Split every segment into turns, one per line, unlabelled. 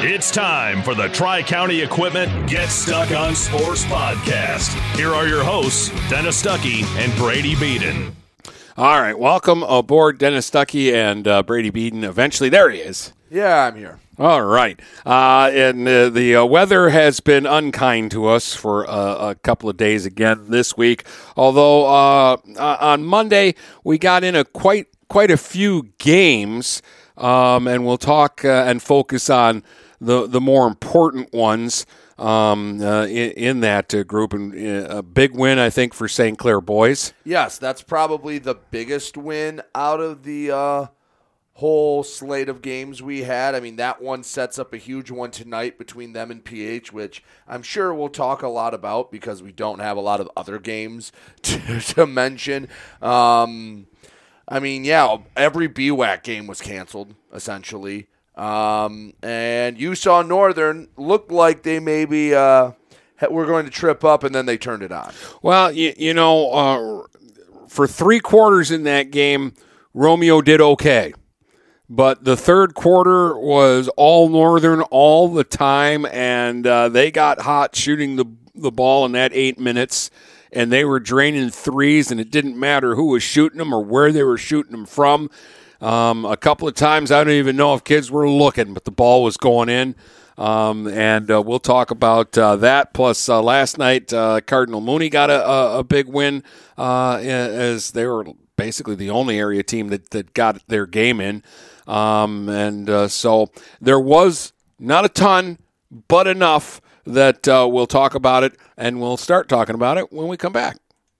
It's time for the Tri County Equipment Get Stuck on Sports podcast. Here are your hosts, Dennis Stuckey and Brady Beaton.
All right, welcome aboard, Dennis Stuckey and uh, Brady Beaton. Eventually, there he is.
Yeah, I'm here.
All right, uh, and uh, the uh, weather has been unkind to us for uh, a couple of days again this week. Although uh, uh, on Monday we got in a quite quite a few games, um, and we'll talk and focus on the the more important ones um, uh, in, in, that uh, group. And uh, a big win, I think, for St. Clair boys.
Yes, that's probably the biggest win out of the uh, whole slate of games we had. I mean, that one sets up a huge one tonight between them and PH, which I'm sure we'll talk a lot about because we don't have a lot of other games to, to mention. Um, I mean, yeah, every BWAC game was canceled essentially. Um, and you saw Northern looked like they maybe uh, were going to trip up, and then they turned it on.
Well, you, you know, uh, for three quarters in that game, Romeo did okay. But the third quarter was all Northern all the time, and uh, they got hot shooting the, the ball in that eight minutes, and they were draining threes, and it didn't matter who was shooting them or where they were shooting them from. Um, a couple of times, I don't even know if kids were looking, but the ball was going in. Um, and uh, we'll talk about uh, that. Plus, uh, last night, uh, Cardinal Mooney got a, a, big win uh, as they were basically the only area team that, that got their game in. Um, and uh, so there was not a ton, but enough that we'll talk about it, and we'll start talking about it when we come back.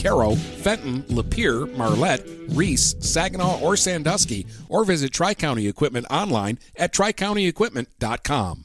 Caro, Fenton, Lapeer, Marlette, Reese, Saginaw, or Sandusky, or visit Tri County Equipment online at tricountyequipment.com.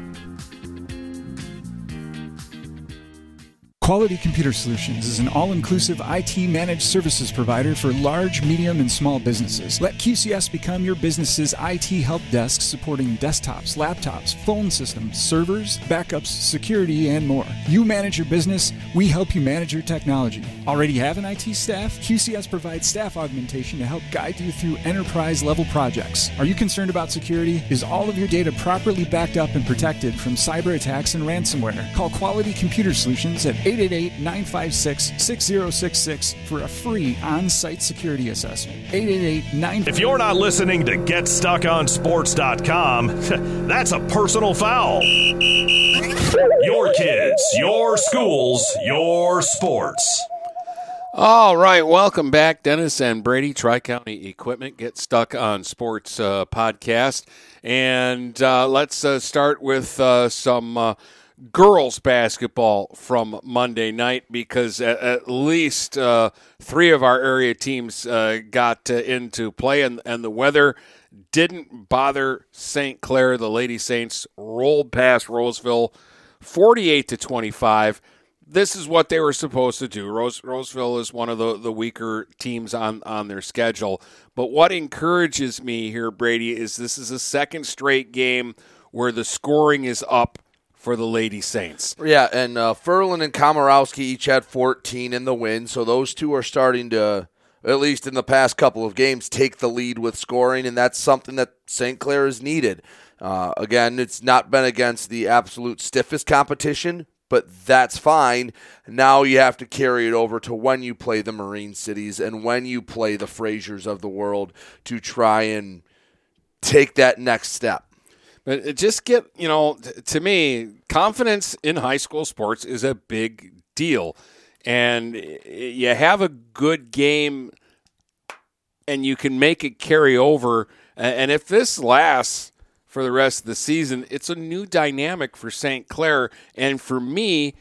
Quality Computer Solutions is an all inclusive IT managed services provider for large, medium, and small businesses. Let QCS become your business's IT help desk supporting desktops, laptops, phone systems, servers, backups, security, and more. You manage your business, we help you manage your technology. Already have an IT staff? QCS provides staff augmentation to help guide you through enterprise level projects. Are you concerned about security? Is all of your data properly backed up and protected from cyber attacks and ransomware? Call Quality Computer Solutions at 8 888 956 6066 for a free on site security assessment. 888 956
If you're not listening to GetStuckOnSports.com, that's a personal foul. Your kids, your schools, your sports.
All right, welcome back, Dennis and Brady, Tri County Equipment Get Stuck on Sports uh, podcast. And uh, let's uh, start with uh, some uh, girls basketball from Monday night because at, at least uh, three of our area teams got into play, and, and the weather didn't bother St. Clair. The Lady Saints rolled past Roseville 48 to 25 this is what they were supposed to do. Rose, Roseville is one of the, the weaker teams on, on their schedule. But what encourages me here, Brady, is this is a second straight game where the scoring is up for the Lady Saints.
Yeah, and uh, Furlan and Komorowski each had 14 in the win, so those two are starting to, at least in the past couple of games, take the lead with scoring, and that's something that St. Clair has needed. Uh, again, it's not been against the absolute stiffest competition, but that's fine. Now you have to carry it over to when you play the Marine Cities and when you play the Frasers of the world to try and take that next step.
But just get, you know, to me, confidence in high school sports is a big deal. And you have a good game and you can make it carry over. And if this lasts, for the rest of the season. It's a new dynamic for St. Clair, and for me,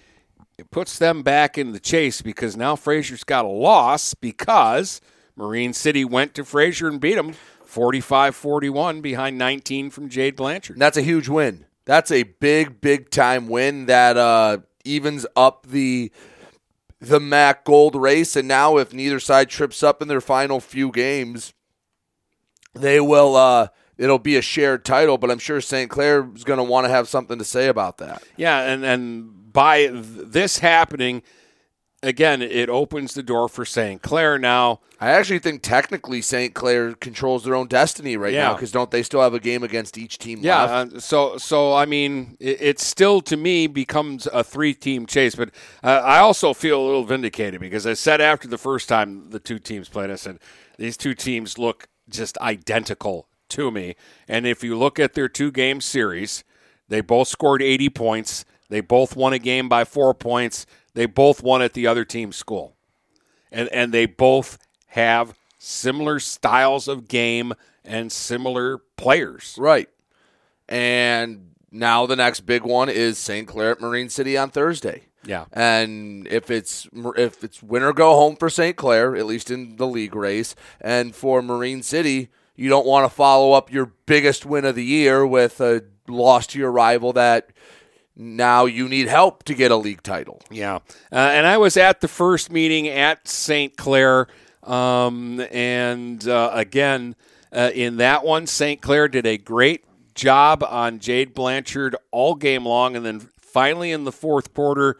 it puts them back in the chase because now Fraser's got a loss because Marine City went to Fraser and beat them 45-41 behind 19 from Jade Blanchard.
That's a huge win. That's a big, big time win that uh, evens up the the MAC gold race. And now, if neither side trips up in their final few games, they will. Uh, it'll be a shared title, but I'm sure St. Clair is going to want to have something to say about that.
Yeah, and and by this happening, again, it opens the door for St. Clair now.
I actually think technically St. Clair controls their own destiny right yeah. now because don't they still have a game against each team?
Yeah, uh, so so I mean, it, it, still to me becomes a three-team chase, but uh, I also feel a little vindicated because I said after the first time the two teams played, I said these two teams look just identical to me. And if you look at their two game series, they both scored 80 points. They both won a game by four points. They both won at the other team's school. And, and they both have similar styles of game and similar players.
Right. And now the next big one is St. Clair at Marine City on Thursday.
Yeah.
And if it's if it's win or go home for St. Clair, at least in the league race, and for Marine City, you don't want to follow up your biggest win of the year with a loss to your rival that now you need help to get a league title.
Yeah. Uh, and I was at the first meeting at St. Clair. Um, and uh, again, uh, in that one, St. Clair did a great job on Jade Blanchard all game long. And then finally in the fourth quarter,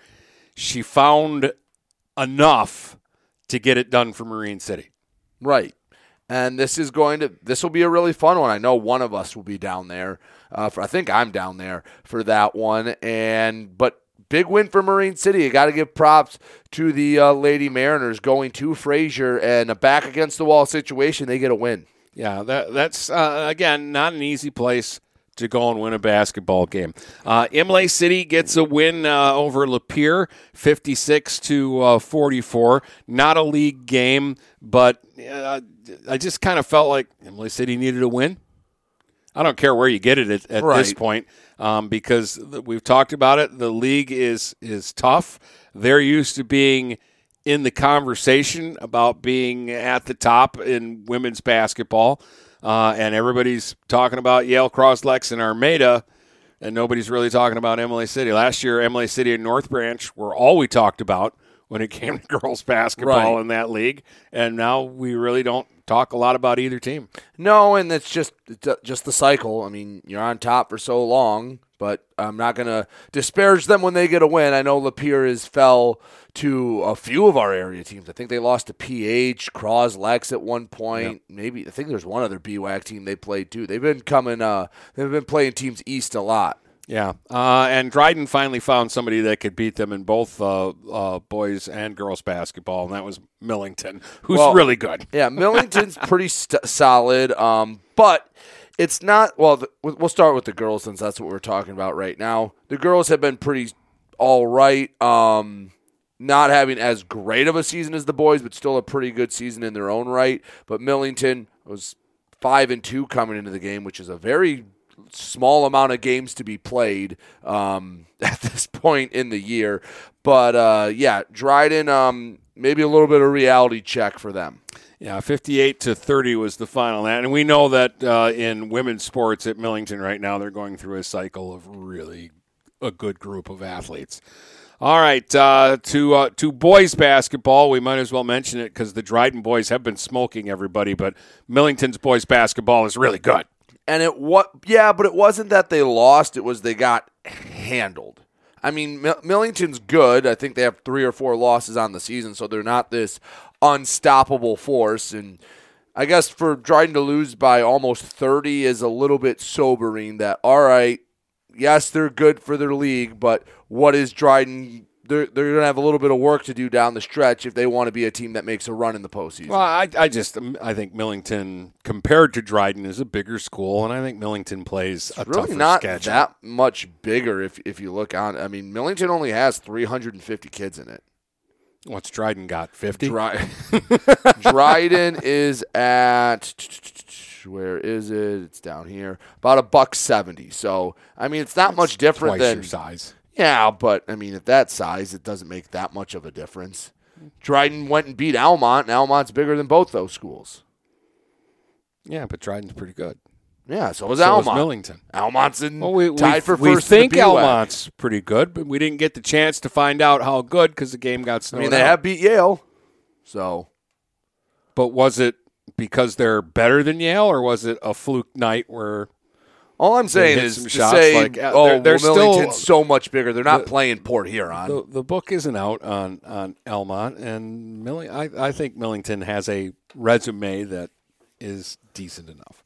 she found enough to get it done for Marine City.
Right and this is going to this will be a really fun one. I know one of us will be down there. Uh, for I think I'm down there for that one, and but big win for Marine City. You got to give props to the uh, Lady Mariners going to Fraser and a back against the wall situation. They get a win.
Yeah, that, that's uh, again not an easy place to go and win a basketball game. Uh, Imlay City gets a win uh, over Lapeer, 56 to uh, 44. Not a league game, but uh, I just kind of felt like Imlay City needed a win. I don't care where you get it at, at right. this point um, because we've talked about it. The league is is tough. They're used to being in the conversation about being at the top in women's basketball, uh, and everybody's talking about Yale Croslex and Armada, and nobody's really talking about Imlay City. Last year, Imlay City and North Branch were all we talked about when it came to girls basketball right. in that league, and now we really don't talk a lot about either team.
No, and it's just just the cycle. I mean, you're on top for so long, but I'm not going to disparage them when they get a win. I know Lapeer has fell to a few of our area teams. I think they lost to PH, Croslex at one point. Yep. Maybe I think there's one other BWAC team they played too. They've been coming. Uh, they've been playing teams east a lot.
Yeah, uh, and Dryden finally found somebody that could beat them in both uh, uh, boys and girls basketball, and that was Millington, who's
Well,
really good.
Yeah, Millington's pretty st- solid, um, but it's not. Well, the, we'll start with the girls since that's what we're talking about right now. The girls have been pretty all right. Um, not having as great of a season as the boys, but still a pretty good season in their own right. But Millington was five and two coming into the game, which is a very small amount of games to be played um, at this point in the year. But uh, yeah, Dryden, um, maybe a little bit of reality check for them.
Yeah, 58 to 30 was the final. And we know that uh, in women's sports at Millington right now, they're going through a cycle of really a good group of athletes. All right, uh, to uh, to boys basketball, we might as well mention it because the Dryden boys have been smoking everybody, but Millington's boys basketball is really good.
And it what? Yeah, but it wasn't that they lost; it was they got handled. I mean, Mil- Millington's good. I think they have three or four losses on the season, so they're not this unstoppable force. And I guess for Dryden to lose by almost 30 is a little bit sobering that, all right, yes, they're good for their league, but what is Dryden? They're, they're going to have a little bit of work to do down the stretch if they want to be a team that makes a run in the postseason.
Well, I, I just um, I think Millington compared to Dryden is a bigger school, and I think Millington plays a
really not
schedule.
that much bigger if if you look on. I mean, Millington only has 350 kids in it.
What's Dryden got? 50?
Dry- Dryden is at where is it? It's down here. About a buck 70. So, I mean, it's not much different than
your size.
Yeah, but I mean, at that size, it doesn't make that much of a difference. Dryden went and beat Almont, and Almont's bigger than both those schools.
Yeah, but Dryden's pretty good.
Yeah, so was
So
Almont.
is Millington.
Almont's in
Well, we,
tied
we,
for
we
first. the
think Almont's pretty good, but we didn't get the chance to find out how good because the game got snowed.
I mean, they
out.
have beat Yale. So
But was it because they're better than Yale, or was it a fluke night where?
all I'm saying is to
shots,
say,
like,
oh,
they're- they're
well,
still-
so much bigger. They're not
the-
playing Port Huron.
The, the book isn't out on on Almont, and Milling, I, I think Millington has a resume that is decent enough.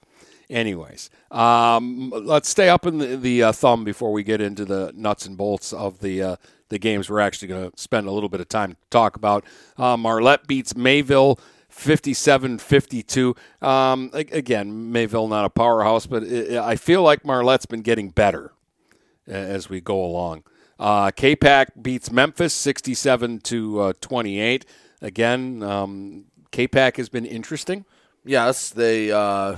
Anyways, um, let's stay up in the, the uh, thumb before we get into the nuts and bolts of the uh, the games we're actually going to spend a little bit of time to talk about. Uh, Marlette beats Mayville 57 52. Um, again, Mayville not a powerhouse, but it, I feel like Marlette's been getting better as we go along. Uh, K-Pac beats Memphis 67 to uh, 28. Again, um, K-Pac has been interesting.
Yes, they uh,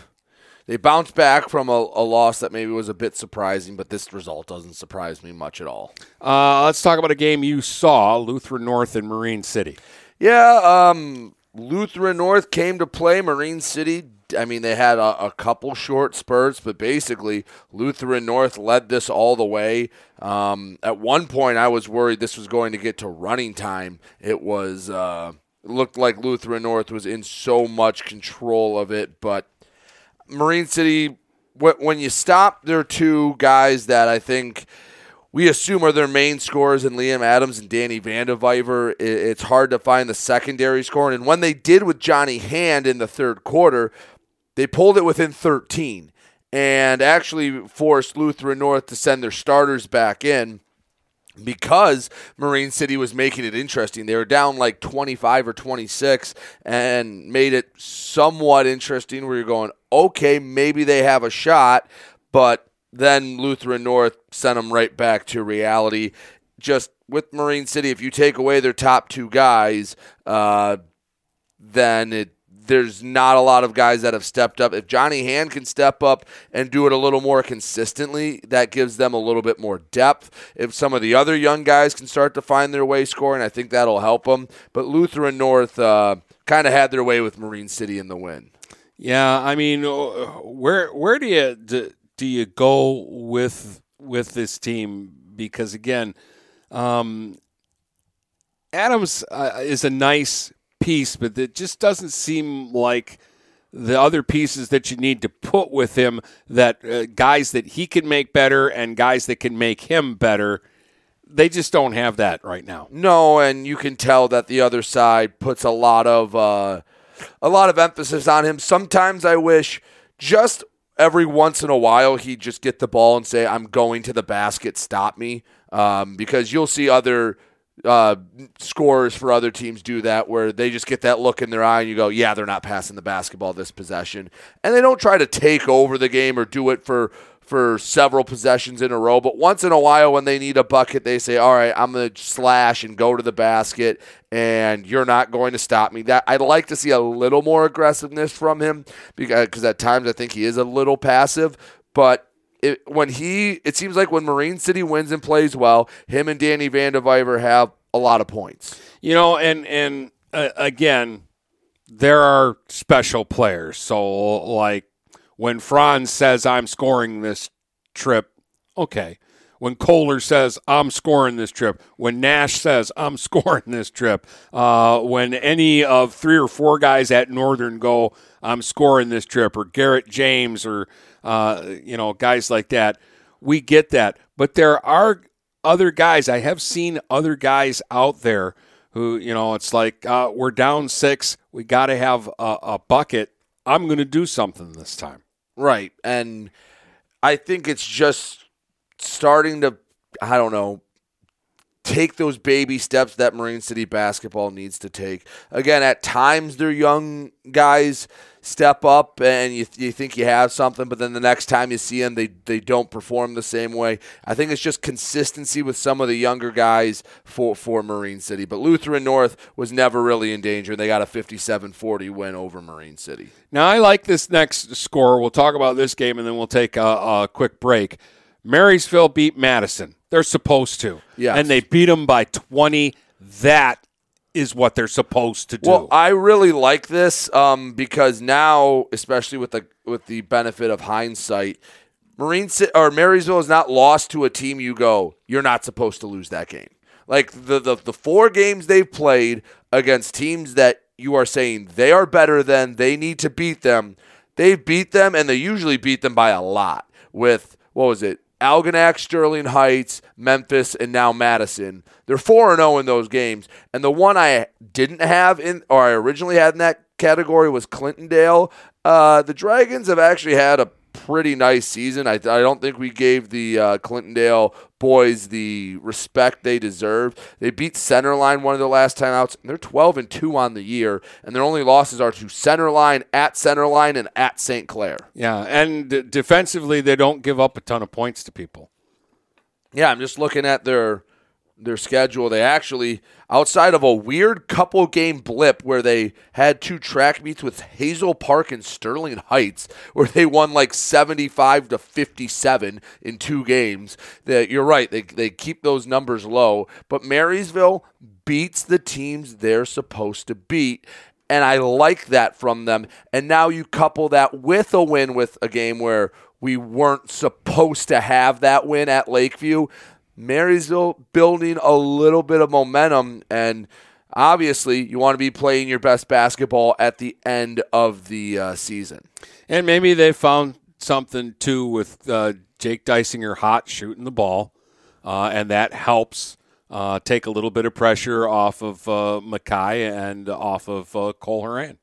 they bounced back from a, a loss that maybe was a bit surprising, but this result doesn't surprise me much at all.
Uh, let's talk about a game you saw: Lutheran North and Marine City.
Yeah, um, Lutheran North came to play Marine City. I mean, they had a, a couple short spurts, but basically, Lutheran North led this all the way. Um, at one point, I was worried this was going to get to running time. It was uh, looked like Lutheran North was in so much control of it, but Marine City, when you stop their two guys that I think we assume are their main scorers in Liam Adams and Danny Vandeviver, it's hard to find the secondary scoring. And when they did with Johnny Hand in the third quarter, they pulled it within 13 and actually forced Lutheran North to send their starters back in because Marine City was making it interesting. They were down like 25 or 26 and made it somewhat interesting where you're going, okay, maybe they have a shot, but then Lutheran North sent them right back to reality. Just with Marine City, if you take away their top two guys, uh, then it there's not a lot of guys that have stepped up. If Johnny Hand can step up and do it a little more consistently, that gives them a little bit more depth. If some of the other young guys can start to find their way scoring, I think that'll help them. But Lutheran North uh, kind of had their way with Marine City in the win.
Yeah, I mean, uh, where where do you do, do you go with with this team? Because again, um, Adams uh, is a nice piece, but it just doesn't seem like the other pieces that you need to put with him. That uh, guys that he can make better and guys that can make him better. They just don't have that right now.
No, and you can tell that the other side puts a lot of uh, a lot of emphasis on him. Sometimes I wish just every once in a while he'd just get the ball and say, "I'm going to the basket, stop me," um, because you'll see other uh, scorers for other teams do that, where they just get that look in their eye and you go, "Yeah, they're not passing the basketball this possession," and they don't try to take over the game or do it for for several possessions in a row. But once in a while, when they need a bucket, they say, "All right, I'm going to slash and go to the basket, and you're not going to stop me." That I'd like to see a little more aggressiveness from him because at times I think he is a little passive, but. It, when he, it seems like when Marine City wins and plays well, him and Danny Vandeviver have a lot of points.
You know, and and uh, again, there are special players. So like when Franz says I'm scoring this trip, okay. When Kohler says I'm scoring this trip, when Nash says I'm scoring this trip, uh, when any of three or four guys at Northern go, I'm scoring this trip, or Garrett James, or uh, you know guys like that, we get that. But there are other guys. I have seen other guys out there who you know it's like uh, we're down six, we got to have a, a bucket. I'm going to do something this time.
Right. And I think it's just starting to, I don't know, take those baby steps that Marine City basketball needs to take. Again, at times their young guys step up and you, you think you have something, but then the next time you see them, they, they don't perform the same way. I think it's just consistency with some of the younger guys for, for Marine City. But Lutheran North was never really in danger. They got a 57 40 win over Marine City.
Now, I like this next score. We'll talk about this game and then we'll take a, a quick break. Marysville beat Madison. They're supposed to.
Yes.
And they beat them by 20. That is what they're supposed to do.
Well, I really like this um, because now, especially with the with the benefit of hindsight, Marine or Marysville is not lost to a team. You go, you're not supposed to lose that game. Like the the, the four games they've played against teams that you are saying they are better than, they need to beat them. They beat them, and they usually beat them by a lot. With what was it? Algonac, Sterling Heights, Memphis, and now Madison. They're 4 0 in those games. And the one I didn't have in, or I originally had in that category was Clintondale. Uh, the Dragons have actually had a pretty nice season. I, I don't think we gave the uh, Clintondale boys the respect they deserve. They beat Centerline one of their last timeouts, and they're 12 and 2 on the year, and their only losses are to Centerline, at Centerline, and at St. Clair.
Yeah, and d- defensively, they don't give up a ton of points to people.
Yeah, I'm just looking at their their schedule. They actually, outside of a weird couple game blip where they had two track meets with Hazel Park and Sterling Heights, where they won like 75 to 57 in two games. That you're right, they they keep those numbers low, but Marysville beats the teams they're supposed to beat. And I like that from them. And now you couple that with a win with a game where we weren't supposed to have that win at Lakeview. Marysville building a little bit of momentum, and obviously, you want to be playing your best basketball at the end of the uh, season.
And maybe they found something too with uh, Jake Dysinger hot shooting the ball, uh, and that helps uh, take a little bit of pressure off of uh, Mackay and off of uh, Cole Horan.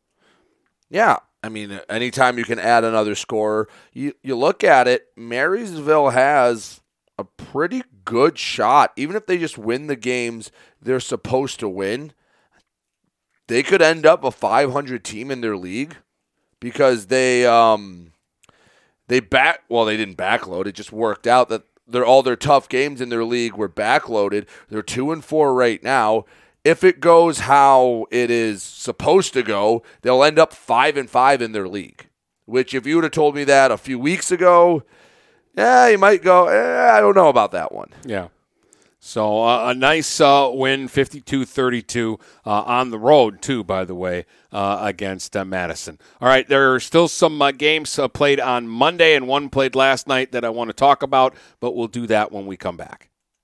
Yeah, I mean, anytime you can add another scorer, you you look at it. Marysville has a pretty good shot, even if they just win the games they're supposed to win. They could end up a 500 team in their league because they um they back well they didn't backload it just worked out that they're all their tough games in their league were backloaded. They're 2 and 4 right now. If it goes how it is supposed to go, they'll end up 5 and 5 in their league. Which if you would have told me that a few weeks ago, yeah, you might go, eh, I don't know about that one.
Yeah. So uh, a nice uh, win, 52-32 uh, on the road too. By the way, uh, against uh, Madison. All right, there are still some games played on Monday and one played last night that I want to talk about, but we'll do that when we come back.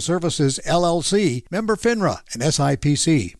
Services, LLC, member FINRA and SIPC.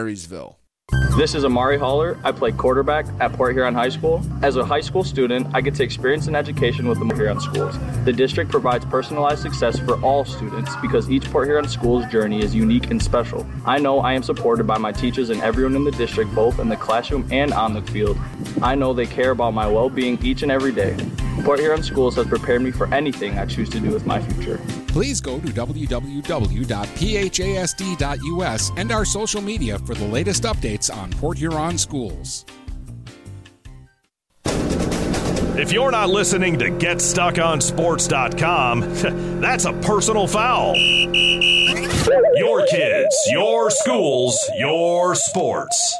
Marysville.
This is Amari Haller. I play quarterback at Port Huron High School. As a high school student, I get to experience an education with the Port Huron schools. The district provides personalized success for all students because each Port Huron school's journey is unique and special. I know I am supported by my teachers and everyone in the district, both in the classroom and on the field. I know they care about my well being each and every day. Port Huron Schools has prepared me for anything I choose to do with my future.
Please go to www.phasd.us and our social media for the latest updates on Port Huron schools.
If you're not listening to GetStuckOnSports.com, that's a personal foul. Your kids, your schools, your sports.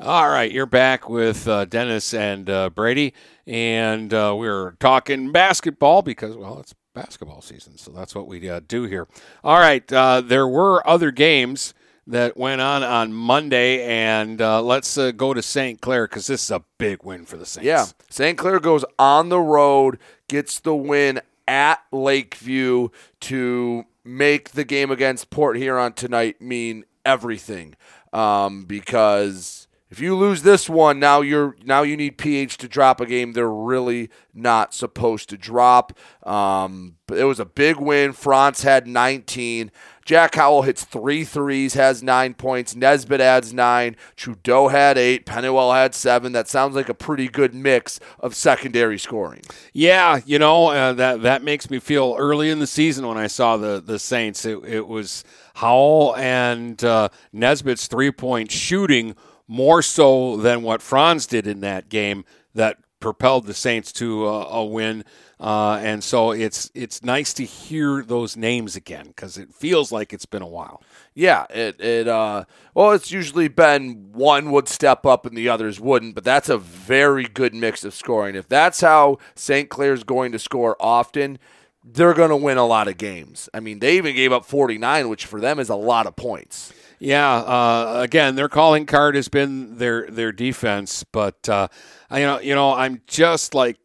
All right, you're back with uh, Dennis and uh, Brady, and uh, we're talking basketball because, well, it's basketball season, so that's what we uh, do here. All right, uh, there were other games that went on on Monday, and uh, let's go to St. Clair because this is a big win for the Saints.
Yeah, St. Clair goes on the road, gets the win at Lakeview to make the game against Port Huron tonight mean everything um, because if you lose this one, now you're now you need PH to drop a game they're really not supposed to drop. Um, but it was a big win. Franz had 19. Jack Howell hits three threes, has nine points. Nesbitt adds nine. Trudeau had eight. Pennywell had seven. That sounds like a pretty good mix of secondary scoring.
Yeah, you know uh, that that makes me feel early in the season when I saw the the Saints. It, it was Howell and uh, Nesbitt's three point shooting more so than what Franz did in that game that propelled the Saints to a, a win. Uh, and so it's it's nice to hear those names again because it feels like it's been a while.
Yeah, it it uh well it's usually been one would step up and the others wouldn't, but that's a very good mix of scoring. If that's how St. Clair's going to score often, they're going to win a lot of games. I mean, they even gave up 49, which for them is a lot of points.
Yeah, uh, again, their calling card has been their their defense, but uh, you know, you know, I'm just like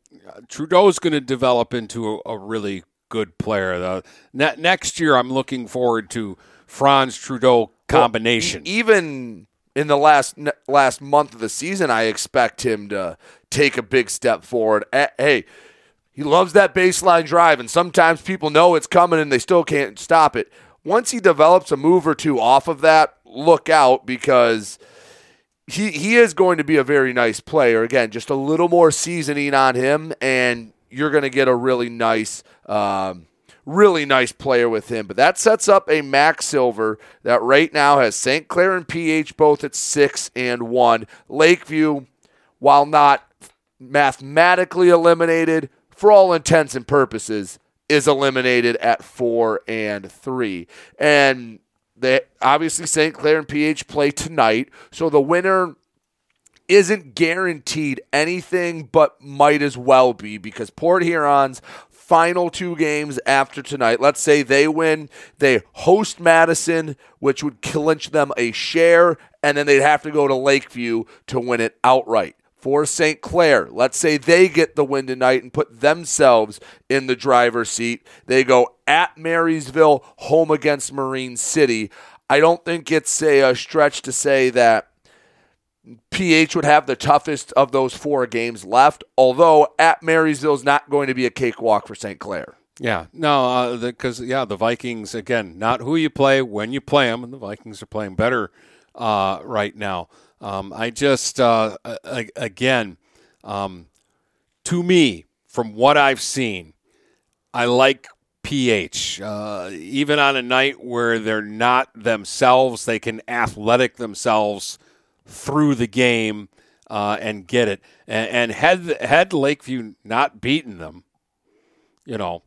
Trudeau's going to develop into a, a, really good player. The, ne- next year, I'm looking forward to Franz Trudeau combination.
Well, even in the last last month of the season, I expect him to take a big step forward. Hey, he loves that baseline drive, and sometimes people know it's coming and they still can't stop it. Once he develops a move or two off of that, look out because he he is going to be a very nice player. Again, just a little more seasoning on him, and you're going to get a really nice. Um, really nice player with him. But that sets up a MAC Silver that right now has St. Clair and PH both at six and one. Lakeview, while not mathematically eliminated, for all intents and purposes, is eliminated at four and three. And they obviously St. Clair and PH play tonight, so the winner isn't guaranteed anything, but might as well be because Port Huron's final two games after tonight, let's say they win, they host Madison, which would clinch them a share, and then they'd have to go to Lakeview to win it outright for St. Clair. Let's say they get the win tonight and put themselves in the driver's seat. They go at Marysville, home against Marine City. I don't think it's a, a stretch to say that PH would have the toughest of those four games left, although at Marysville is not going to be a cakewalk for St. Clair.
Yeah, no, because uh, yeah, the Vikings again, not who you play when you play them, and the Vikings are playing better uh, right now. Um, I just, uh, again, um, to me, from what I've seen, I like PH. Uh, even on a night where they're not themselves, they can athletic themselves through the game uh, and get it. And, and, had had Lakeview not beaten them, you know,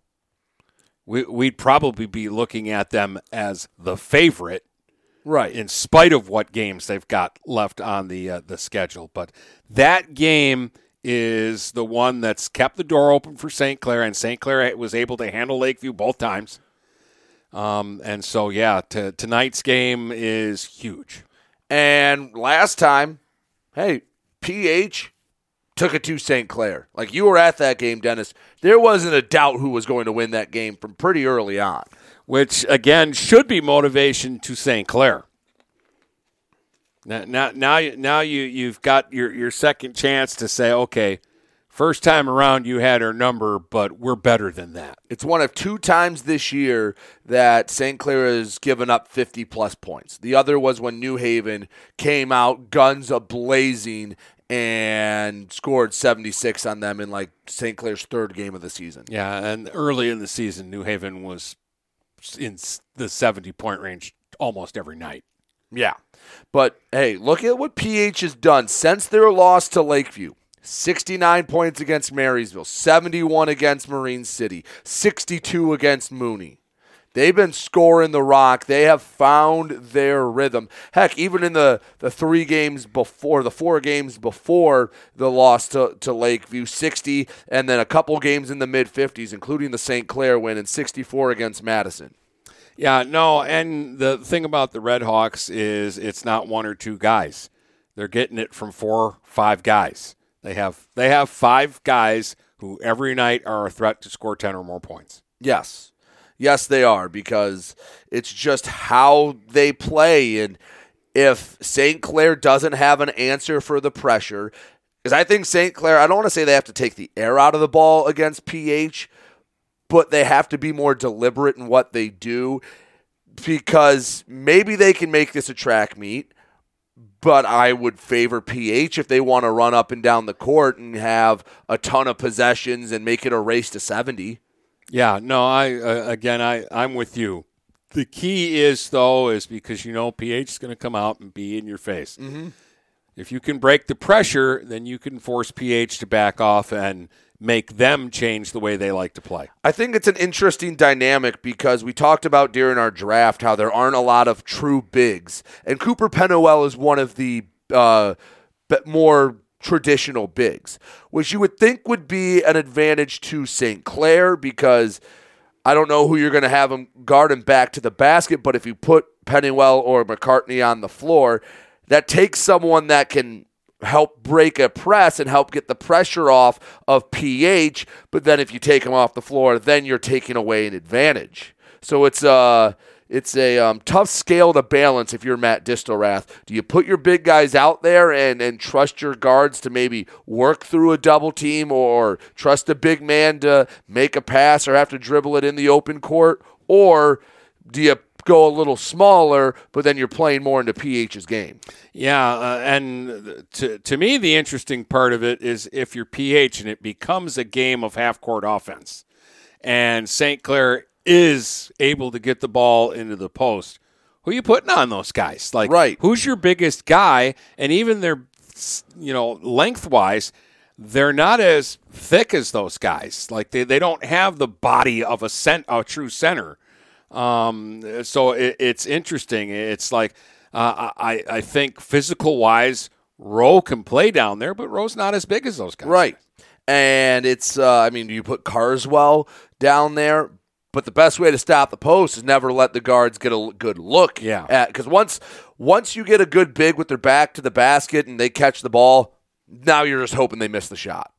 we, we'd probably be looking at them as the favorite
right?
In spite of what games they've got left on the uh, the schedule, but that game is the one that's kept the door open for St. Clair, and St. Clair was able to handle Lakeview both times. Um, and so, yeah, t- tonight's game is huge.
And last time, hey, PH took it to St. Clair. Like you were at that game, Dennis. There wasn't a doubt who was going to win that game from pretty early on
which again should be motivation to St. Clair. Now, now, now, now you you've got your your second chance to say, okay, first time around you had our number, but we're better than that.
It's one of two times this year that St. Clair has given up 50 plus points. The other was when New Haven came out guns a blazing and scored 76 on them in like St. Clair's third game of the season.
Yeah, and early in the season, New Haven was in the 70 point range almost every night.
Yeah. But hey, look at what PH has done since their loss to Lakeview. 69 points against Marysville, 71 against Marine City, 62 against Mooney. They've been scoring the rock. They have found their rhythm. Heck, even in the, the three games before, the four games before the loss to, to Lakeview, 60, and then a couple games in the mid 50s, including the St. Clair win and 64 against Madison.
Yeah, no, and the thing about the Red Hawks is it's not one or two guys. They're getting it from four, five guys. They have they have five guys who every night are a threat to score 10 or more points.
Yes. Yes, they are because it's just how they play. And if St. Clair doesn't have an answer for the pressure, because I think St. Clair, I don't want to say they have to take the air out of the ball against PH, but they have to be more deliberate in what they do because maybe they can make this a track meet. But I would favor PH if they want to run up and down the court and have a ton of possessions and make it a race to 70.
Yeah, no, I uh, again, I I'm with you. The key is though is because you know PH is going to come out and be in your face.
Mm-hmm.
If you can break the pressure, then you can force PH to back off and make them change the way they like to play.
I think it's an interesting dynamic because we talked about during our draft how there aren't a lot of true bigs, and Cooper Pennywell is one of the uh, more traditional bigs, which you would think would be an advantage to St. Clair because I don't know who you're going to have him guard him back to the basket, but if you put Pennywell or McCartney on the floor, that takes someone that can help break a press and help get the pressure off of PH. But then if you take him off the floor, then you're taking away an advantage. So it's uh it's a um, tough scale to balance if you're Matt Distelrath. Do you put your big guys out there and, and trust your guards to maybe work through a double team or trust a big man to make a pass or have to dribble it in the open court? Or do you go a little smaller, but then you're playing more into PH's game?
Yeah, uh, and to to me, the interesting part of it is if you're PH and it becomes a game of half court offense, and St. Clair is able to get the ball into the post. Who are you putting on those guys? Like,
right.
who's your biggest guy? And even their, you know, lengthwise, they're not as thick as those guys. Like they, they don't have the body of a cent, a true center. Um, so it, it's interesting. It's like uh, I I think physical wise, Rowe can play down there, but Rowe's not as big as those guys.
Right. And it's, uh, I mean, you put Carswell down there, but the best way to stop the post is never let the guards get a good look.
Yeah.
Because once once you get a good big with their back to the basket and they catch the ball, now you're just hoping they miss the shot.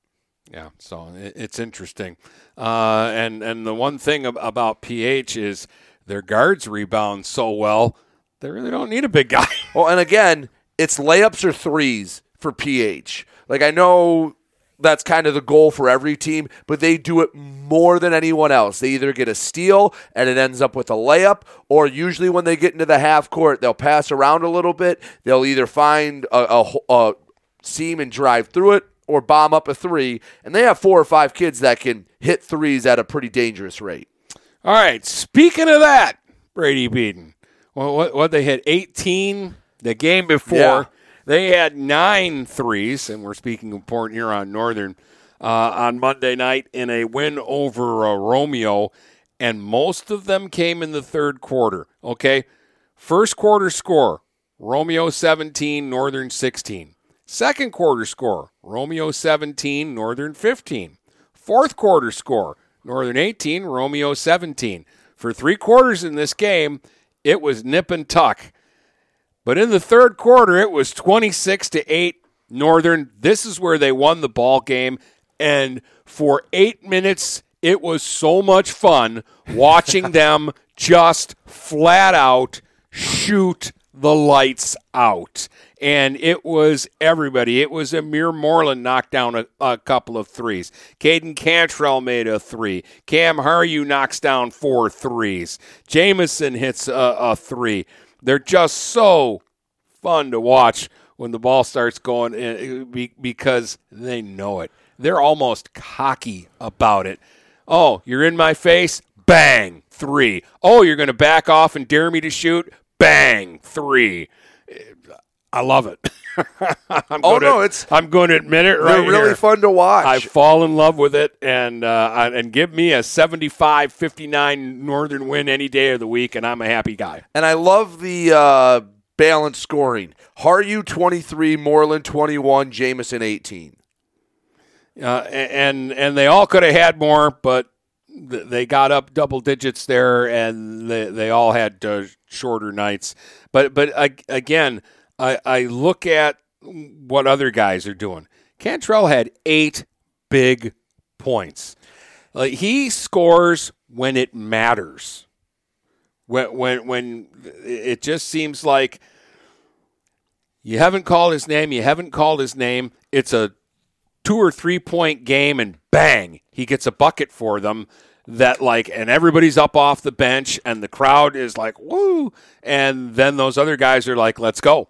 Yeah, so it's interesting. Uh, and and the one thing about PH is their guards rebound so well, they really don't need a big guy.
well, and again, it's layups or threes for PH. Like I know that's kind of the goal for every team, but they do it more than anyone else. They either get a steal and it ends up with a layup, or usually when they get into the half court, they'll pass around a little bit. They'll either find a, a, a seam and drive through it, or bomb up a three. And they have four or five kids that can hit threes at a pretty dangerous rate.
All right. Speaking of that, Brady Beaton. Well, what, what they hit 18 the game before.
Yeah.
They had nine threes, and we're speaking of Port Huron Northern uh, on Monday night in a win over uh, Romeo, and most of them came in the third quarter. Okay, first quarter score: Romeo 17, Northern 16. Second quarter score: Romeo 17, Northern 15. Fourth quarter score: Northern 18, Romeo 17. For three quarters in this game, it was nip and tuck. But in the third quarter, it was 26 to 8 Northern. This is where they won the ball game. And for eight minutes, it was so much fun watching them just flat out shoot the lights out. And it was everybody. It was Amir Moreland knocked down a, a couple of threes. Caden Cantrell made a three. Cam Haryu knocks down four threes. Jamison hits a, a three. They're just so fun to watch when the ball starts going in uh, because they know it. They're almost cocky about it. Oh, you're in my face? Bang, three. Oh, you're going to back off and dare me to shoot? Bang, three. Uh, I love it. I'm
oh
to,
no, it's
I'm going to admit it right
They're really
here.
fun to watch.
I fall in love with it, and uh, and give me a 75-59 Northern win any day of the week, and I'm a happy guy.
And I love the uh, balanced scoring. Haryu 23, Moreland 21, Jamison 18.
Uh, and and they all could have had more, but th- they got up double digits there, and they, they all had uh, shorter nights. But but again, I, I look at what other guys are doing. Cantrell had eight big points. Like he scores when it matters. When when when it just seems like you haven't called his name, you haven't called his name. It's a two or three point game, and bang, he gets a bucket for them. That like, and everybody's up off the bench, and the crowd is like, "Woo!" And then those other guys are like, "Let's go."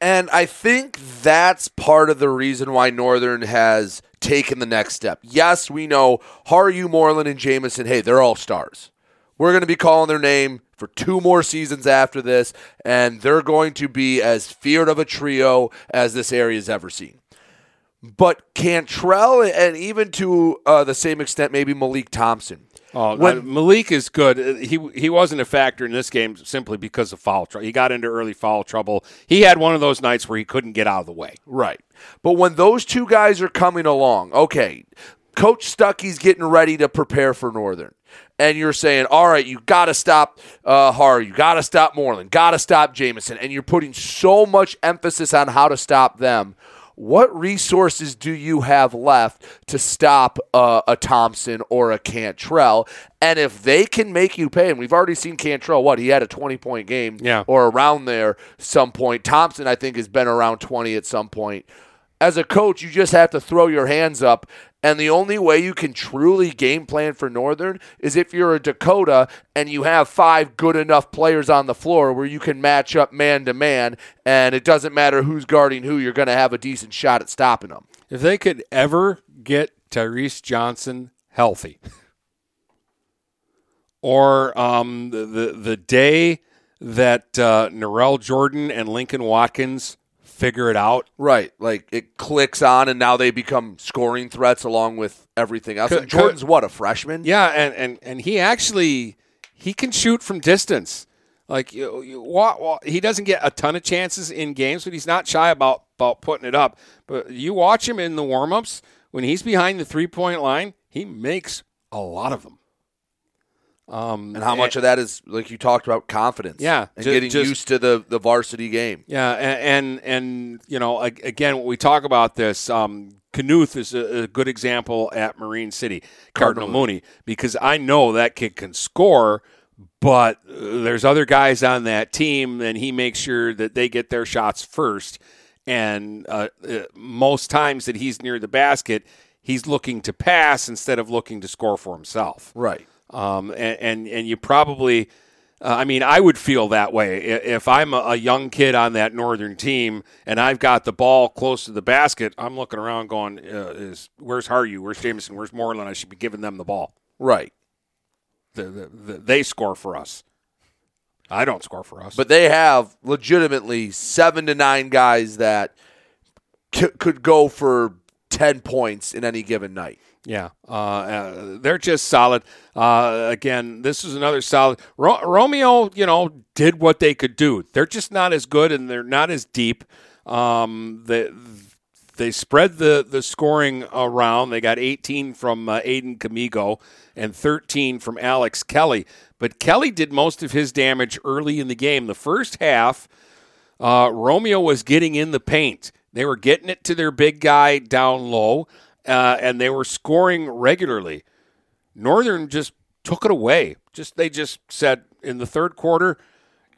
And I think that's part of the reason why Northern has taken the next step. Yes, we know Haryu Moreland, and Jamison, hey, they're all stars. We're going to be calling their name for two more seasons after this, and they're going to be as feared of a trio as this area's ever seen. But Cantrell, and even to uh, the same extent, maybe Malik Thompson.
Oh, when, uh, Malik is good. He he wasn't a factor in this game simply because of foul trouble. He got into early foul trouble. He had one of those nights where he couldn't get out of the way.
Right. But when those two guys are coming along, okay, Coach Stuckey's getting ready to prepare for Northern. And you're saying, all right, you got to stop uh, Har, you got to stop Moreland, got to stop Jamison, and you're putting so much emphasis on how to stop them what resources do you have left to stop uh, a Thompson or a Cantrell? And if they can make you pay, and we've already seen Cantrell, what he had a twenty point game,
Yeah.
or around there some point. Thompson, I think, has been around twenty at some point. As a coach, you just have to throw your hands up. And the only way you can truly game plan for Northern is if you're a Dakota and you have five good enough players on the floor where you can match up man to man, and it doesn't matter who's guarding who, you're going to have a decent shot at stopping them.
If they could ever get Tyrese Johnson healthy, or um, the, the the day that uh, Jordan and Lincoln Watkins figure it out,
Right. Like it clicks on, and now they become scoring threats along with everything else.
Could-
And Jordan's what, a freshman?
Yeah, and, and, and he actually he can shoot from distance. Like you, you, wa- wa- he doesn't get a ton of chances in games, but he's not shy about about putting it up. But you watch him in the warmups when he's behind the three point line, he makes a lot of them. Um,
And how much of that is, like you talked about, confidence?
Yeah,
And
ju-
getting
just-
used to the, the varsity game.
Yeah, and and, and you know, again, when we talk about this, um, Knuth is a, a good example at Marine City, Cardinal,
Cardinal
Mooney, because I know that kid can score, but uh, there's other guys on that team, and he makes sure that they get their shots first. And uh, uh, most times that he's near the basket, he's looking to pass instead of looking to score for himself.
Right.
Um, and, and and you probably, uh, I mean, I would feel that way if I'm a, a young kid on that northern team and I've got the ball close to the basket. I'm looking around, going, uh, "Is where's Haryu? Where's Jamison? Where's Moreland? I should be giving them the ball.
Right.
The, the, the, they score for us. I don't score for us.
But they have legitimately seven to nine guys that c- could go for 10 points in any given night.
Yeah, uh, uh, they're just solid. Uh, again, this is another solid. Ro- Romeo, you know, did what they could do. They're just not as good and they're not as deep. Um, they they spread the the scoring around. They got 18 from uh, Aiden Camigo and 13 from Alex Kelly. But Kelly did most of his damage early in the game. The first half, uh, Romeo was getting in the paint. They were getting it to their big guy down low, uh, and they were scoring regularly. Northern just took it away. Just they just said in the third quarter,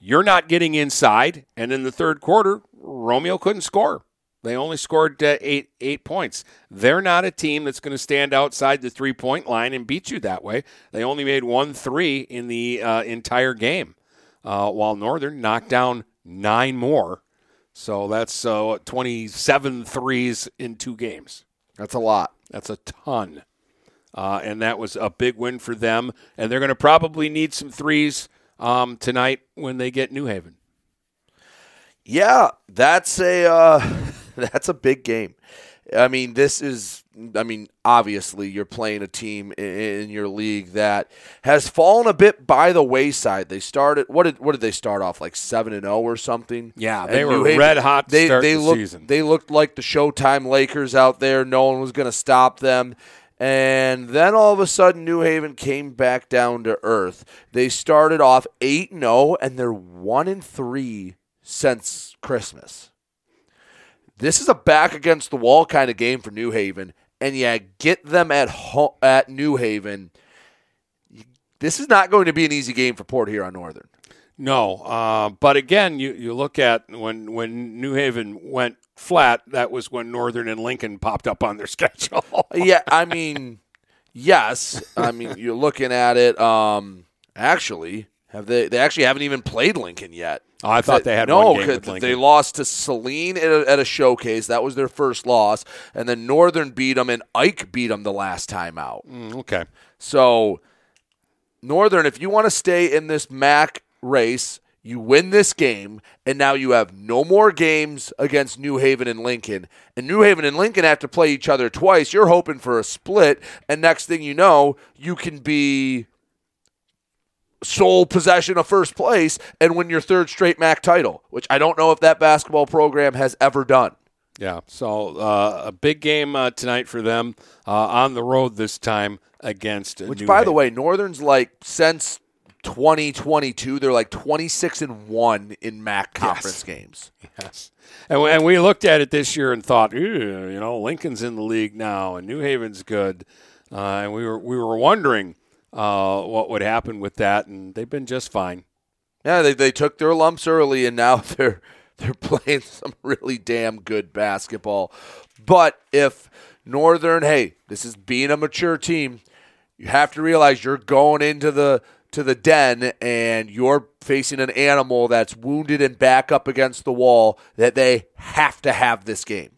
you're not getting inside, and in the third quarter, Romeo couldn't score. They only scored uh, eight eight points. They're not a team that's going to stand outside the three point line and beat you that way. They only made one three in the uh, entire game, uh, while Northern knocked down nine more. So that's uh, 27 threes in two games.
That's a lot.
That's a ton. Uh, and that was a big win for them. And they're going to probably need some threes um, tonight when they get New Haven.
Yeah, that's a uh, that's a big game. I mean, this is. I mean, obviously, you're playing a team in, in your league that has fallen a bit by the wayside. They started. What did what did they start off like seven and zero or something?
Yeah,
And
they were
Haven-
red hot
They
start
they
the
looked
season.
they looked like the Showtime Lakers out there. No one was going to stop them. And then all of a sudden, New Haven came back down to earth. They started off eight and zero, and they're one and three since Christmas. This is a back against the wall kind of game for New Haven, and yeah, get them at ho- at New Haven. This is not going to be an easy game for Port Huron Northern.
No, uh, but again, you, you look at when when New Haven went flat. That was when Northern and Lincoln popped up on their schedule.
yeah, I mean, yes. I mean, you're looking at it. Um, actually, have they? They actually haven't even played Lincoln yet.
Oh, I thought they had
no.
one game
'cause
with
they lost to Saline at a, at a showcase. That was their first loss, and then Northern beat them, and Ike beat them the last time out.
Mm, okay.
So, Northern, if you want to stay in this MAC race, you win this game, and now you have no more games against New Haven and Lincoln. And New Haven and Lincoln have to play each other twice. You're hoping for a split, and next thing you know, you can be sole possession of first place and win your third straight MAC title, which I don't know if that basketball program has ever done.
Yeah, so uh, a big game uh, tonight for them uh, on the road this time against
Which,
New
by the way, Northern's like since 2022, they're like 26 and one in MAC conference games.
Yes. And, we- and we looked at it this year and thought, you know, Lincoln's in the league now, and New Haven's good, uh, and we were we were wondering uh, what would happen with that, and they've been just fine.
Yeah, they, they took their lumps early, and now they're they're playing some really damn good basketball. But if Northern, hey, this is being a mature team, you have to realize you're going into the to the den and you're facing an animal that's wounded and back up against the wall that they have to have this game.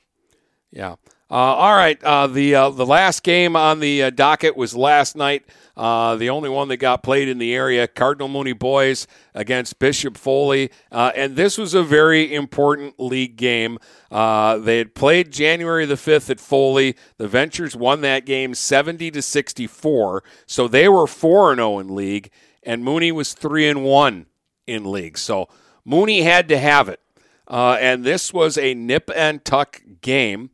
Yeah. Uh, all right. Uh, the uh, the last game on the uh, docket was last night. Uh, the only one that got played in the area, Cardinal Mooney boys against Bishop Foley, uh, and this was a very important league game. they had played January the fifth at Foley. The Ventures won that game seventy to sixty four, so they were four and zero in league, and Mooney was three and one in league. So Mooney had to have it, and this was a nip and tuck game.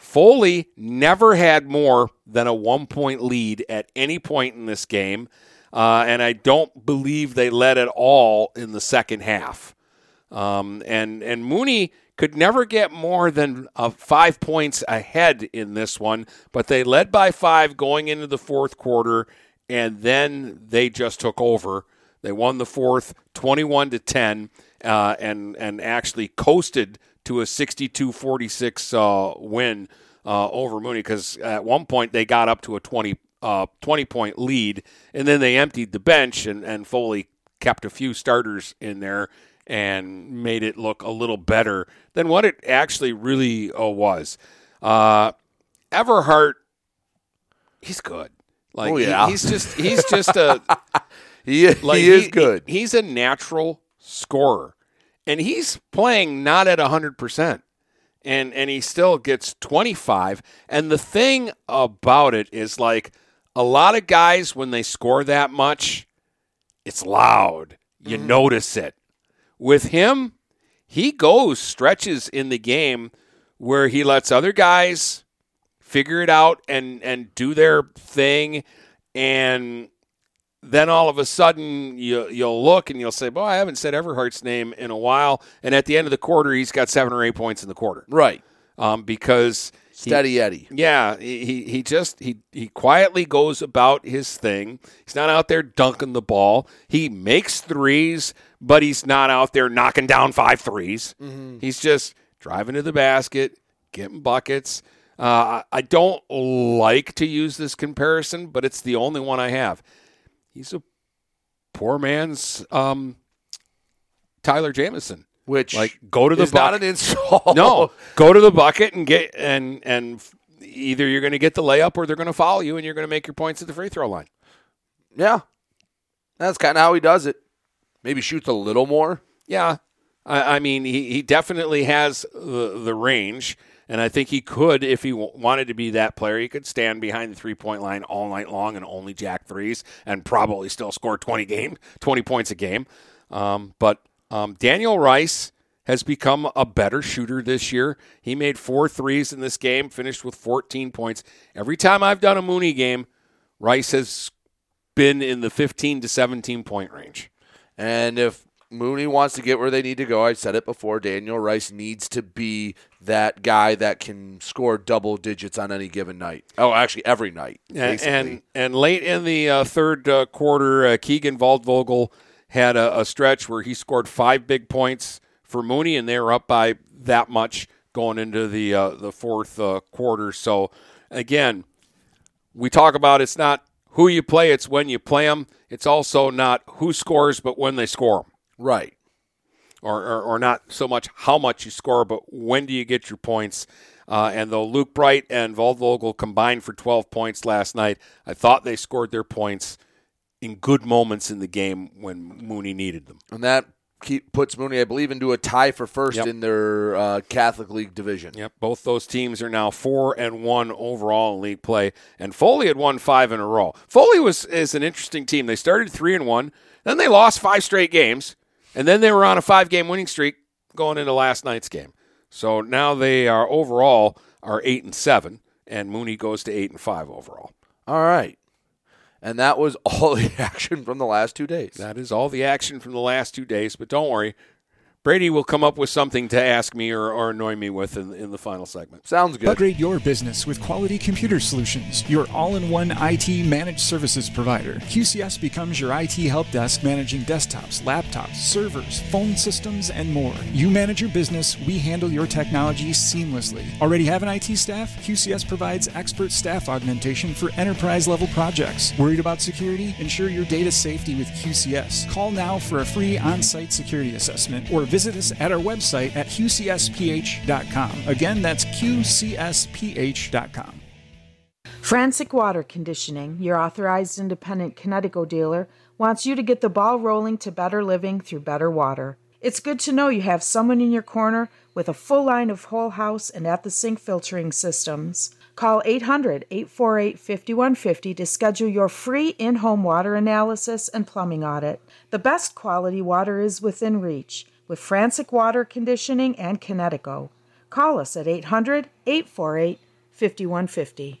Foley never had more than a one point lead at any point in this game, uh, and I don't believe they led at all in the second half. Um, and and Mooney could never get more than uh, five points ahead in this one, but they led by five going into the fourth quarter, and then they just took over. They won the fourth, twenty-one to ten, uh, and and actually coasted to a 62-46 uh, win uh, over Mooney because at one point they got up to a 20, uh, 20 point lead, and then they emptied the bench, and, and Foley kept a few starters in there and made it look a little better than what it actually really uh, was. Uh, Everhart, he's good. Like
Oh, yeah.
he- he's just he's just a
He,
like,
he is good.
he's a natural scorer, and he's playing not at hundred percent, and and he still gets twenty five. And the thing about it is, like a lot of guys, when they score that much, it's loud. You mm-hmm. notice it. With him, he goes stretches in the game where he lets other guys figure it out and and do their thing and then all of a sudden you you'll look and you'll say, "Boy, I haven't said Everhart's name in a while." And at the end of the quarter, he's got seven or eight points in the quarter,
right?
Um, because he-
Steady Eddie.
yeah, he he- he just he he quietly goes about his thing. He's not out there dunking the ball. He makes threes, but he's not out there knocking down five threes.
Mhm.
He's just driving to the basket, getting buckets. Uh, I don't like to use this comparison, but it's the only one I have. He's a poor man's um, Tyler Jamison.
Which
like go to the
is not
bucket.
an insult.
No, go to the bucket and get and and either you're going to get the layup or they're going to follow you and you're going to make your points at the free throw line.
Yeah, that's kind of how he does it. Maybe shoots a little more.
Yeah, I, I mean he, he definitely has the the range, and I think he could if he wanted to be that player. He could stand behind the three point line all night long and only jack threes, and probably still score twenty game twenty points a game. Um, but um, Daniel Rice has become a better shooter this year. He made four threes in this game, finished with 14 points. Every time I've done a Mooney game, Rice has been in the 15 to 17 point range.
And if Mooney wants to get where they need to go, I said it before, Daniel Rice needs to be that guy that can score double digits on any given night. Oh, actually, every night.
And and, and late in the uh, third uh, quarter, uh, Keegan Waldvogel had a, a stretch where he scored five big points for Mooney, and they were up by that much going into the uh, the fourth uh, quarter. So again, we talk about it's not who you play; it's when you play them. It's also not who scores, but when they score them.
Right.
Or, or, or not so much how much you score, but when do you get your points? Uh, and though Luke Bright and Waldvogel combined for 12 points last night, I thought they scored their points in good moments in the game when Mooney needed them.
And that keep, puts Mooney, I believe, into a tie for first
Yep.
in their uh, Catholic League division.
Yep, both those teams are now four and one overall in league play, and Foley had won five in a row. Foley was is an interesting team. They started three and one, then they lost five straight games, and then they were on a five game winning streak going into last night's game. So now they are overall are eight and seven, and Mooney goes to eight and five overall.
All right. And that was all the action from the last two days.
That is all the action from the last two days. But don't worry, Brady will come up with something to ask me or, or annoy me with in, in the final segment.
Sounds good.
Upgrade your business with Quality Computer Solutions, your all in one IT managed services provider. QCS becomes your IT help desk managing desktops, laptops, servers, phone systems, and more. You manage your business, we handle your technology seamlessly. Already have an IT staff? QCS provides expert staff augmentation for enterprise level projects. Worried about security? Ensure your data safety with QCS. Call now for a free on site security assessment or visit us at our website at qcsph.com. Again, that's qcsph.com.
Franz Water Conditioning, your authorized independent Kinetico dealer, wants you to get the ball rolling to better living through better water. It's good to know you have someone in your corner with a full line of whole house and at the sink filtering systems. Call 800 848 5150 to schedule your free in home water analysis and plumbing audit. The best quality water is within reach with Franz Water Conditioning and Kinetico. Call us at 800 848 5150.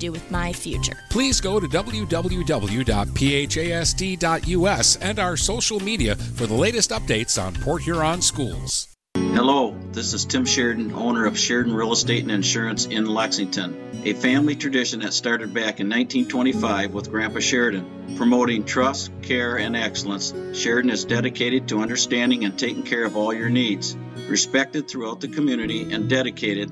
do with my future.
Please go to www.phasd.us and our social media for the latest updates on Port Huron schools.
Hello, this is Tim Sheridan, owner of Sheridan Real Estate and Insurance in Lexington, a family tradition that started back in 1925 with Grandpa Sheridan. Promoting trust, care, and excellence, Sheridan is dedicated to understanding and taking care of all your needs. Respected throughout the community and dedicated,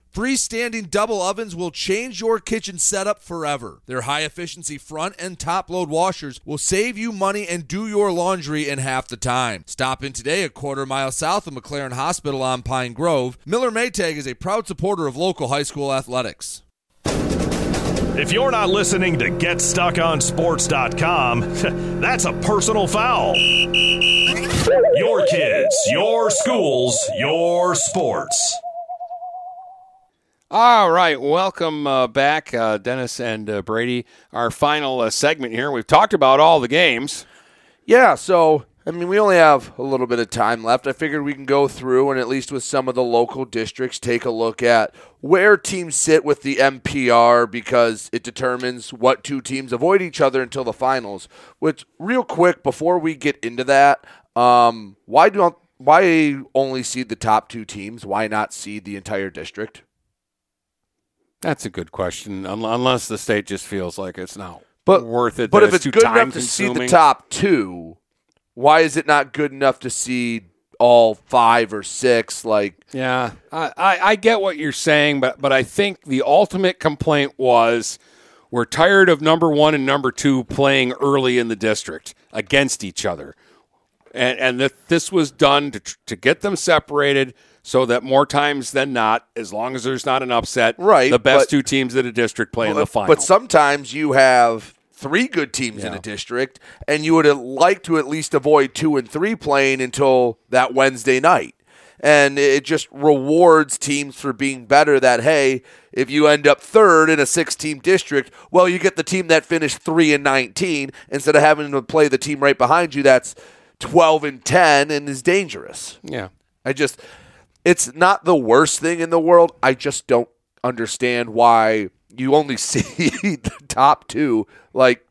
Freestanding double ovens will change your kitchen setup forever. Their high efficiency front and top load washers will save you money and do your laundry in half the time. Stop in today a quarter mile south of McLaren Hospital on Pine Grove. Miller Maytag is a proud supporter of local high school athletics.
If you're not listening to GetStuckOnSports.com, that's a personal foul. Your kids, your schools, your sports.
All right, welcome uh, back, uh, Dennis and uh, Brady. Our final uh, segment here. We've talked about all the games.
Yeah, so I mean, we only have a little bit of time left. I figured we can go through and at least with some of the local districts take a look at where teams sit with the MPR because it determines what two teams avoid each other until the finals. Which, real quick, before we get into that, um, why do why only see the top two teams? Why not see the entire district?
That's a good question. Unless the state just feels like it's not
but,
worth it.
But if it's,
it's
good enough to see the top two, why is it not good enough to see all five or six? Like,
yeah, I, I, I get what you're saying, but but I think the ultimate complaint was we're tired of number one and number two playing early in the district against each other, and and that this was done to to get them separated so that more times than not, as long as there's not an upset,
right,
the best
but,
two teams in a district play
but,
in the final.
But sometimes you have three good teams
yeah.
in a district, and you would like to at least avoid two and three playing until that Wednesday night. And it just rewards teams for being better that, hey, if you end up third in a six team district, well, you get the team that finished 3 and 19 instead of having to play the team right behind you that's 12 and 10 and is dangerous.
Yeah.
I just, it's not the worst thing in the world. I just don't understand why you only see the top two. Like,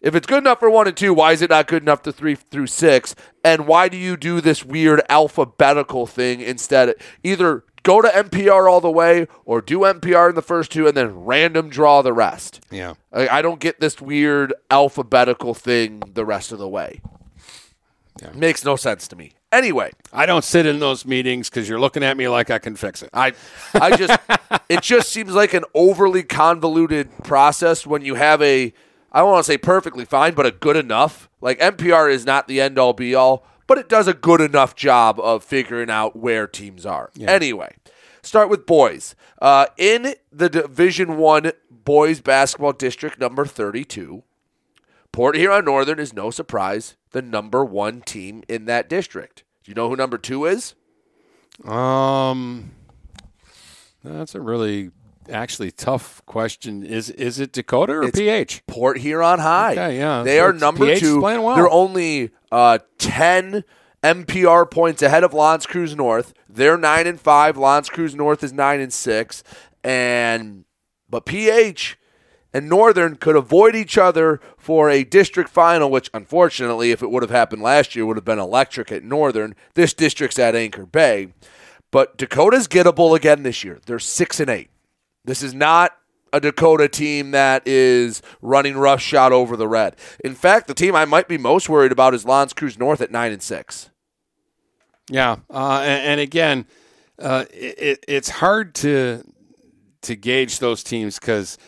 if it's good enough for one and two, why is it not good enough to three through six? And why do you do this weird alphabetical thing instead? Either go to MPR all the way or do MPR in the first two and then random draw the rest.
Yeah.
I, I don't get this weird alphabetical thing the rest of the way. Makes no sense to me. Anyway,
I don't sit in those meetings because you're looking at me like I can fix it.
I, I just, it just seems like an overly convoluted process when you have a, I don't want to say perfectly fine, but a good enough. Like MPR is not the end all be all, but it does a good enough job of figuring out where teams are. Anyway, start with boys. Uh, in the Division One boys basketball district number thirty-two, Port Huron Northern is no surprise the number one team in that district. Do you know who number two is?
Um, that's a really actually tough question. Is is it Dakota or
It's
PH?
Port Huron High.
Okay, yeah.
They are number
PH
two.
well.
They're only uh, ten MPR points ahead of L'Anse Creuse North. They're nine and five. L'Anse Creuse North is nine and six. And but PH and Northern could avoid each other for a district final, which unfortunately, if it would have happened last year, would have been electric at Northern. This district's at Anchor Bay. But Dakota's gettable again this year. They're six and eight. This is not a Dakota team that is running roughshod over the red. In fact, the team I might be most worried about is L'Anse Creuse North at nine and six.
Yeah, uh, and, and again, uh, it, it's hard to to gauge those teams because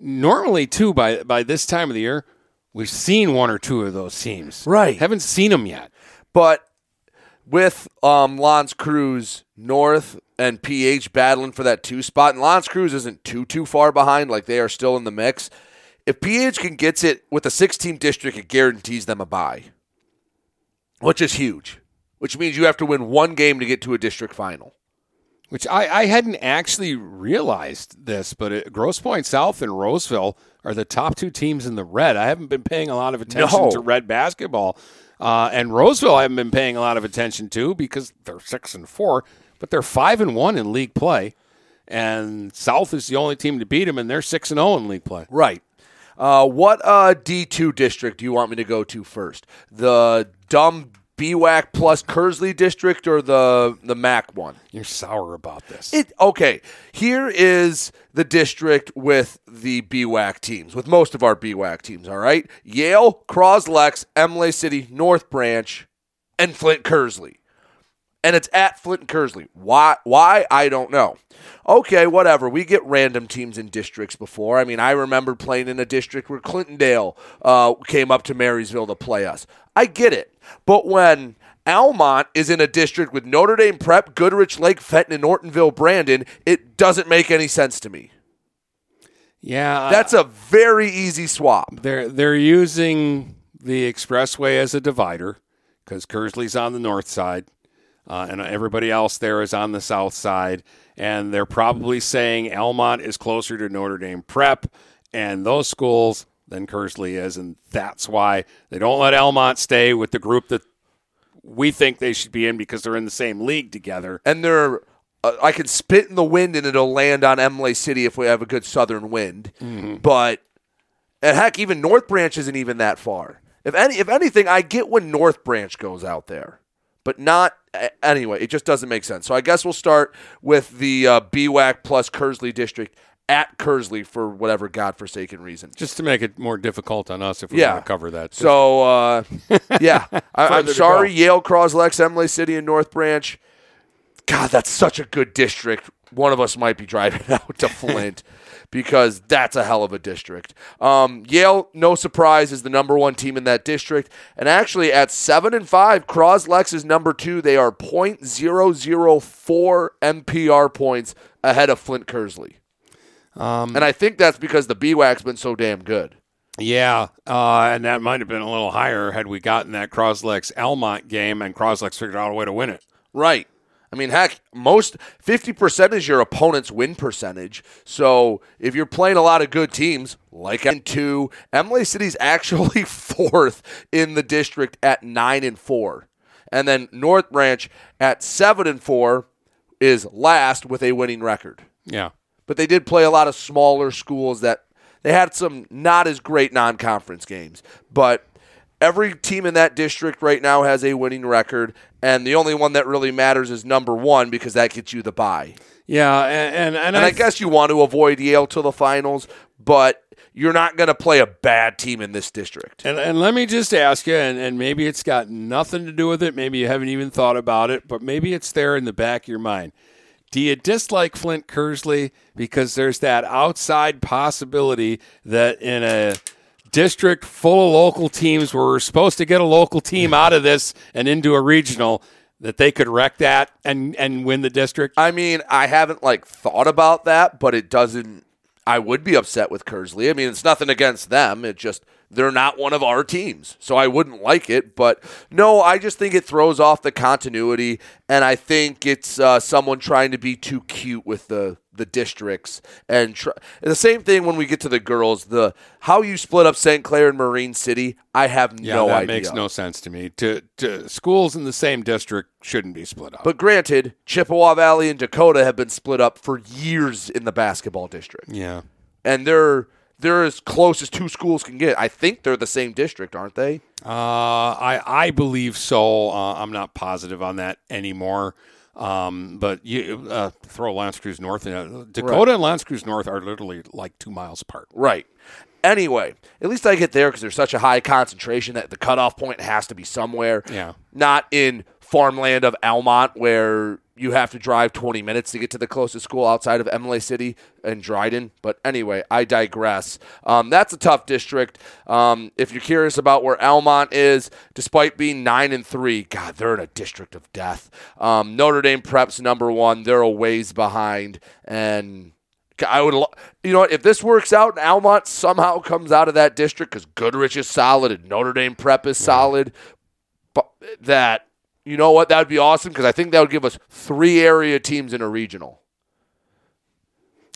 normally, too, by by this time of the year, we've seen one or two of those teams.
Right.
Haven't seen them yet.
But with um, L'Anse Creuse North and PH battling for that two spot, and L'Anse Creuse isn't too too far behind, like they are still in the mix. If PH can gets it with a six team district, it guarantees them a bye, which is huge. Which means you have to win one game to get to a district final.
Which I, I hadn't actually realized this, but it, Grosse Pointe South and Roseville are the top two teams in the red. I haven't been paying a lot of attention
No.
to red basketball, uh, and Roseville I haven't been paying a lot of attention to because they're six and four, but they're five and one in league play, and South is the only team to beat them, and they're six and zero in league play.
Right. Uh, what uh, D2 district do you want me to go to first? The dumb BWAC plus Kearsley district or the the MAC one?
You're sour about this.
It okay. Here is the district with the BWAC teams, with most of our BWAC teams. All right, Yale, Croslex, Imlay City, North Branch, and Flint Kearsley, and it's at Flint and Kearsley. Why? Why? I don't know. Okay, whatever. We get random teams in districts before. I mean, I remember playing in a district where Clintondale uh, came up to Marysville to play us. I get it. But when Almont is in a district with Notre Dame Prep, Goodrich Lake, Fenton, and Nortonville, Brandon, it doesn't make any sense to me.
Yeah,
That's a very easy swap.
They're they're using the expressway as a divider because Kearsley's on the north side, uh, and everybody else there is on the south side. And they're probably saying Almont is closer to Notre Dame Prep and those schools than Kearsley is, and that's why they don't let Almont stay with the group that we think they should be in because they're in the same league together.
And they're, uh, I can spit in the wind and it'll land on Imlay City if we have a good southern wind. But and heck, even North Branch isn't even that far. If any, if anything, I get when North Branch goes out there, but not anyway. It just doesn't make sense. So I guess we'll start with the uh, BWAC plus Kearsley district at Kearsley for whatever godforsaken reason.
Just to make it more difficult on us if we
Yeah.
want to cover that.
So uh, yeah, I, I'm sorry. Yale, Croslex, Imlay City, and North Branch. God, that's such a good district. One of us might be driving out to Flint because that's a hell of a district. Um, Yale, no surprise, is the number one team in that district, and actually at seven and five, Croslex is number two. They are .004 MPR points ahead of Flint Kearsley,
Um,
and I think that's because the BWAC's been so damn good.
Yeah, uh, and that might have been a little higher had we gotten that Croslex Almont game and Croslex figured out a way to win it.
Right. I mean, heck, most 50% is your opponent's win percentage. So if you're playing a lot of good teams, like M2, Imlay City's actually fourth in the district at 9 and 4. And then North Branch at 7 and 4 is last with a winning record.
Yeah.
But they did play a lot of smaller schools that they had some not as great non conference games. But every team in that district right now has a winning record. And the only one that really matters is number one because that gets you the bye.
Yeah. And, and, and,
And I, guess you want to avoid Yale to the finals, but you're not going to play a bad team in this district.
And, and let me just ask you, and, and maybe it's got nothing to do with it. Maybe you haven't even thought about it, but maybe it's there in the back of your mind. Do you dislike Flint Kearsley because there's that outside possibility that in a district full of local teams where we're supposed to get a local team out of this and into a regional that they could wreck that and, and win the district?
I mean, I haven't like thought about that, but it doesn't. I would be upset with Kearsley. I mean, it's nothing against them. It just they're not one of our teams, so I wouldn't like it. But no, I just think it throws off the continuity, and I think it's uh, someone trying to be too cute with the the districts and, tr- and the same thing when we get to the girls. The how you split up St. Clair and Marine City, I have
Yeah,
no
that
idea.
makes no sense to me. To, to schools in the same district shouldn't be split up.
But granted, Chippewa Valley and Dakota have been split up for years in the basketball district.
Yeah.
And they're they're as close as two schools can get. I think they're the same district, aren't they?
Uh, I I believe so. Uh, I'm not positive on that anymore. Um, but you uh, throw L'Anse Creuse North in it. Dakota
Right.
and Lance Cruz North are literally like two miles apart.
Right. Anyway, at least I get there because there's such a high concentration that the cutoff point has to be somewhere.
Yeah.
Not in farmland of Almont where you have to drive 20 minutes to get to the closest school outside of Imlay City and Dryden. But anyway, I digress. Um, that's a tough district. Um, if you're curious about where Almont is, despite being nine and three, God, they're in a district of death. Um, Notre Dame Prep's number one. They're a ways behind, and I would, you know, what, if this works out and Almont somehow comes out of that district because Goodrich is solid and Notre Dame Prep is solid, but that you know what that would be awesome because I think that would give us three area teams in a regional.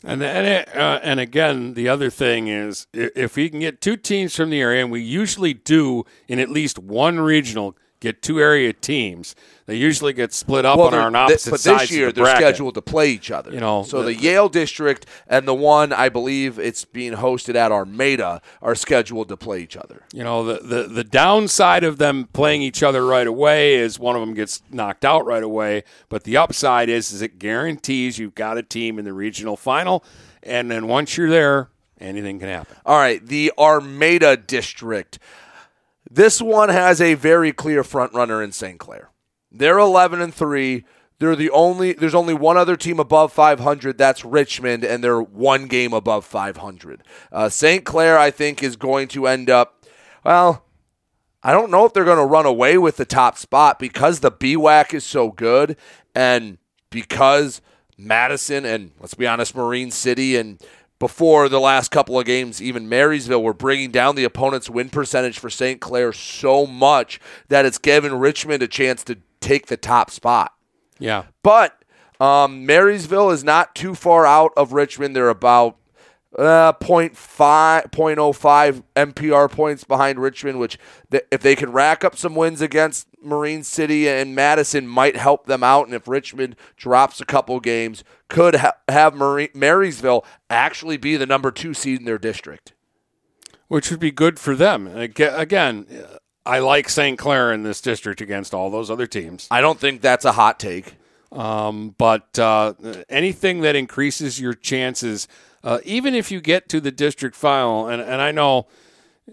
And and it, uh, and again, the other thing is if we can get two teams from the area, and we usually do in at least one regional get two area teams, they usually get split up on
they're-
our opposite
but
sides
this year
the
they're
bracket.
scheduled to play each other.
You know,
so the,
the-
Yale district and the one I believe it's being hosted at Armada are scheduled to play each other.
You know, the, the, the downside of them playing each other right away is one of them gets knocked out right away. But the upside is, is it guarantees you've got a team in the regional final. And then once you're there, anything can happen.
All right, the Armada district. This one has a very clear front runner in St. Clair. They're 11 and 3. They're the only there's only one other team above 500 that's Richmond and they're one game above 500. Uh, St. Clair I think is going to end up well I don't know if they're going to run away with the top spot because the BWAC is so good and because Madison and let's be honest, Marine City and before the last couple of games, even Marysville were bringing down the opponent's win percentage for St. Clair so much that it's given Richmond a chance to take the top spot.
Yeah.
But um, Marysville is not too far out of Richmond. They're about uh, 0.5, 0.05 MPR points behind Richmond, which th- if they can rack up some wins against Marine City and Madison might help them out. And if Richmond drops a couple games, could ha- have Marine- Marysville actually be the number two seed in their district.
Which would be good for them. Again, I like St. Clair in this district against all those other teams.
I don't think that's a hot take.
Um, but uh, anything that increases your chances, uh, even if you get to the district final, and, and I know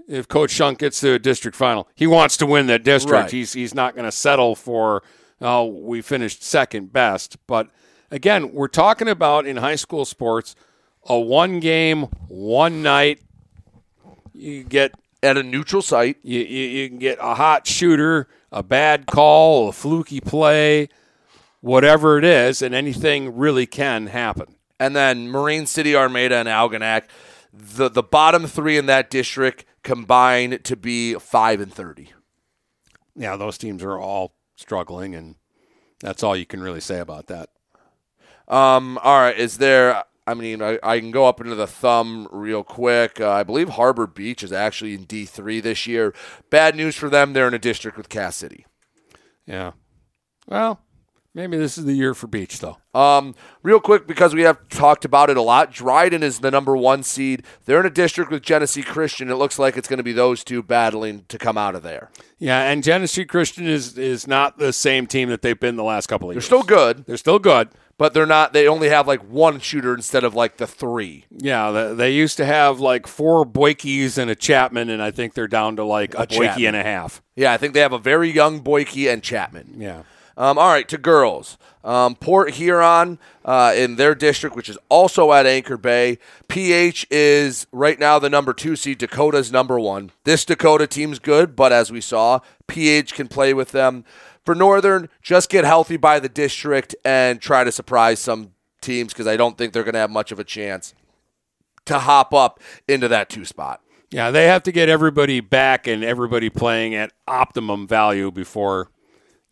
if Coach Shunk gets to a district final, he wants to win that district.
Right.
He's he's not going to settle for oh we finished second best. But again, we're talking about in high school sports a one game, one night. You get
at a neutral site.
You, you you can get a hot shooter, a bad call, a fluky play, whatever it is, and anything really can happen.
And then Marine City, Armada, and Algonac, the the bottom three in that district combine to be five and thirty.
Yeah, those teams are all struggling, and That's all you can really say about that.
Um, all right, is there? I mean, I, I can go up into the thumb real quick. Uh, I believe Harbor Beach is actually in D three this year. Bad news for them; they're in a district with Cass City.
Yeah. Well, maybe this is the year for Beach, though.
Um, real quick, because we have talked about it a lot, Dryden is the number one seed. They're in a district with Genesee Christian. It looks like it's going to be those two battling to come out of there.
Yeah, and Genesee Christian is is not the same team that they've been the last couple of years.
They're still good,
They're still good.
but they're not. They only have like one shooter instead of like the three.
Yeah, they, they used to have like four Boykies and a Chapman, and I think they're down to like a,
A
Boykie and a half.
Yeah, I think they have a very young Boyke and Chapman.
Yeah.
Um, all right, to girls. Um, Port Huron uh, in their district, which is also at Anchor Bay. PH is right now the number two seed. Dakota's number one. This Dakota team's good, but as we saw, PH can play with them. For Northern, just get healthy by the district and try to surprise some teams because I don't think they're going to have much of a chance to hop up into that two spot.
Yeah, they have to get everybody back and everybody playing at optimum value before,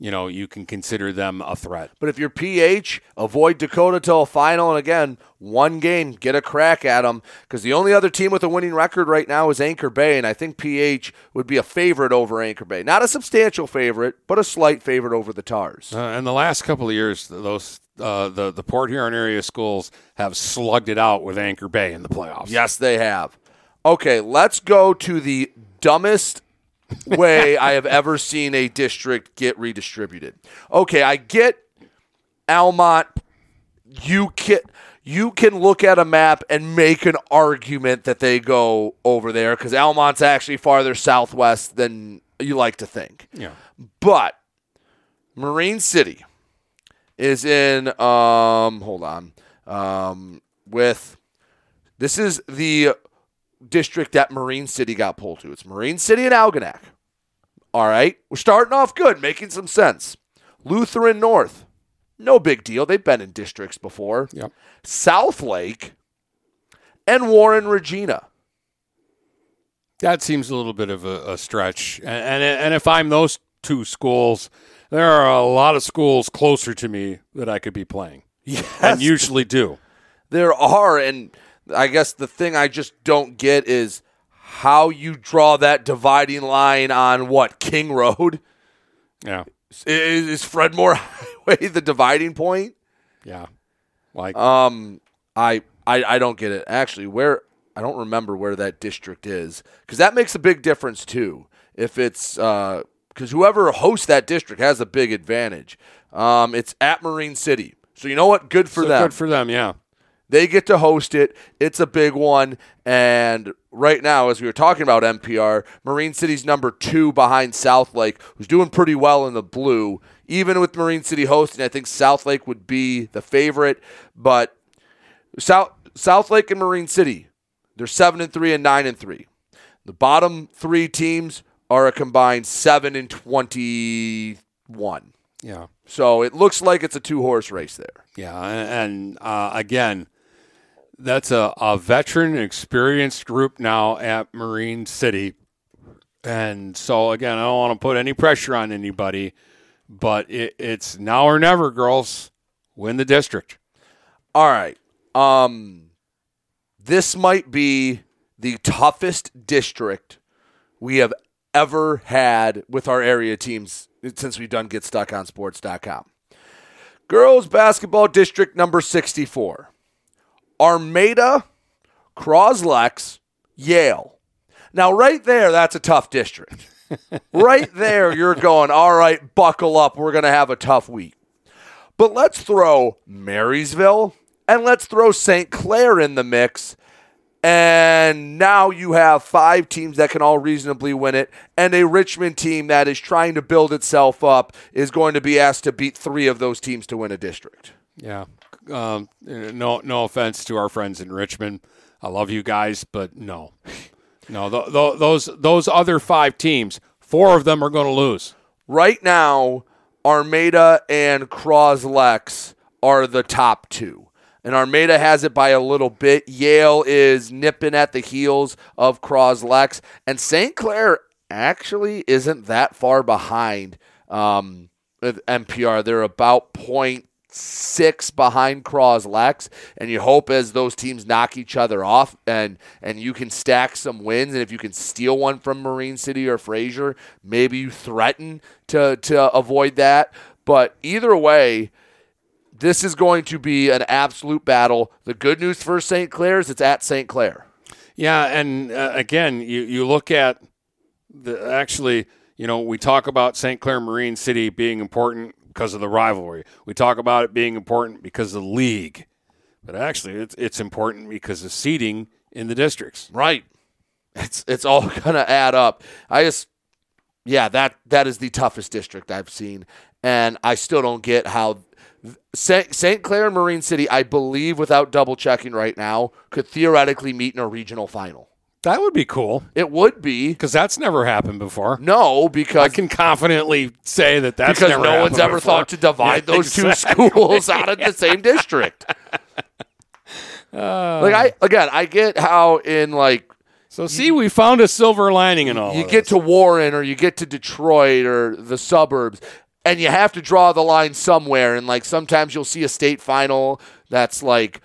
you know, you can consider them a threat.
But if you're PH, avoid Dakota till a final, and again, one game, get a crack at them. Because the only other team with a winning record right now is Anchor Bay, and I think PH would be a favorite over Anchor Bay. Not a substantial favorite, but a slight favorite over the Tars.
Uh, and the last couple of years, those uh, the the Port Huron area schools have slugged it out with Anchor Bay in the playoffs.
Yes, they have. Okay, let's go to the dumbest way I have ever seen a district get redistributed. Okay, I get Almont. You can you can look at a map and make an argument that they go over there because Almont's actually farther southwest than you like to think.
Yeah.
But Marine City is in um hold on. Um with this is the district that Marine City got pulled to. It's Marine City and Algonac. All right. We're starting off good, making some sense. Lutheran North. No big deal. They've been in districts before.
Yep.
South Lake and Warren Regina.
That seems a little bit of a, a stretch. And, and and if I'm those two schools, there are a lot of schools closer to me that I could be playing.
Yes.
And usually do.
There are, and I guess the thing I just don't get is how you draw that dividing line on what King Road
Yeah.
is, is Fred Moore Highway the dividing point?
Yeah. Like
Um, I I I don't get it. Actually, where I don't remember where that district is because that makes a big difference too. If it's because whoever hosts that district has a big advantage. Um, it's at Marine City, so you know what? Good for
so
them.
Good for them, yeah.
They get to host it. It's a big one. And right now, as we were talking about MPR, Marine City's number two behind South Lake, who's doing pretty well in the blue. Even with Marine City hosting, I think South Lake would be the favorite. But South South Lake and Marine City, they're seven and three and nine and three. The bottom three teams are a combined seven and twenty-one.
Yeah.
So it looks like it's a two-horse race there.
Yeah, and, and uh, again, that's a, a veteran, experienced group now at Marine City. And so, again, I don't want to put any pressure on anybody, but it, it's now or never, girls. Win the district.
All right. Um, this might be the toughest district we have ever had with our area teams since we've done GetStuckOnSports.com. Girls basketball district number 64. Armada, Croslex, Yale. Now, right there, that's a tough district. right there, you're going, all right, buckle up. We're going to have a tough week. But let's throw Marysville and let's throw St. Clair in the mix. And now you have five teams that can all reasonably win it. And a Richmond team that is trying to build itself up is going to be asked to beat three of those teams to win a district.
Yeah. Um, no, no offense to our friends in Richmond. I love you guys, but no, no. Th- th- those those other five teams, four of them are going to lose.
Right now, Armada and Croslex are the top two. And Armada has it by a little bit. Yale is nipping at the heels of Croslex. And St. Clair actually isn't that far behind um, with MPR. They're about point six behind Croslex, and you hope as those teams knock each other off and and you can stack some wins, and if you can steal one from Marine City or Fraser, maybe you threaten to to avoid that. But either way, this is going to be an absolute battle. The good news for St. Clair is it's at St. Clair.
Yeah, and uh, again, you you look at the actually, you know, we talk about St. Clair Marine City being important because of the rivalry. We talk about it being important because of the league, but actually, it's it's important because of seating in the districts.
Right. It's it's all gonna add up. I just yeah, that that is the toughest district I've seen, and I still don't get how St. Clair and Marine City, I believe, without double checking right now, could theoretically meet in a regional final.
That would be cool.
It would be
because that's never happened before.
No, because
I can confidently say that that's
because no one's ever
before.
thought to divide
Yeah,
those
exactly.
two schools out of the same district.
Uh,
like I again, I get how in like
so see, we found a silver lining in all.
you get
this.
to Warren or you get to Detroit or the suburbs, and you have to draw the line somewhere. And like sometimes you'll see a state final that's like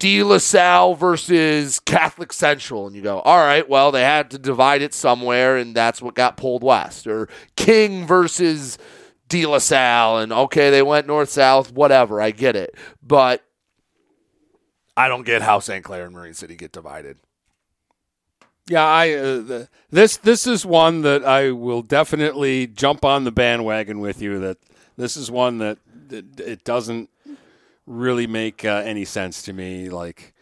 De La Salle versus Catholic Central, and you go, all right, well they had to divide it somewhere, and that's what got pulled west. Or King versus De La Salle, and okay, they went north south, whatever. I get it, but I don't get how St. Clair and Marine City get divided.
Yeah, I uh, the, this this is one that I will definitely jump on the bandwagon with you. That this is one that, that it doesn't really make uh, any sense to me. Like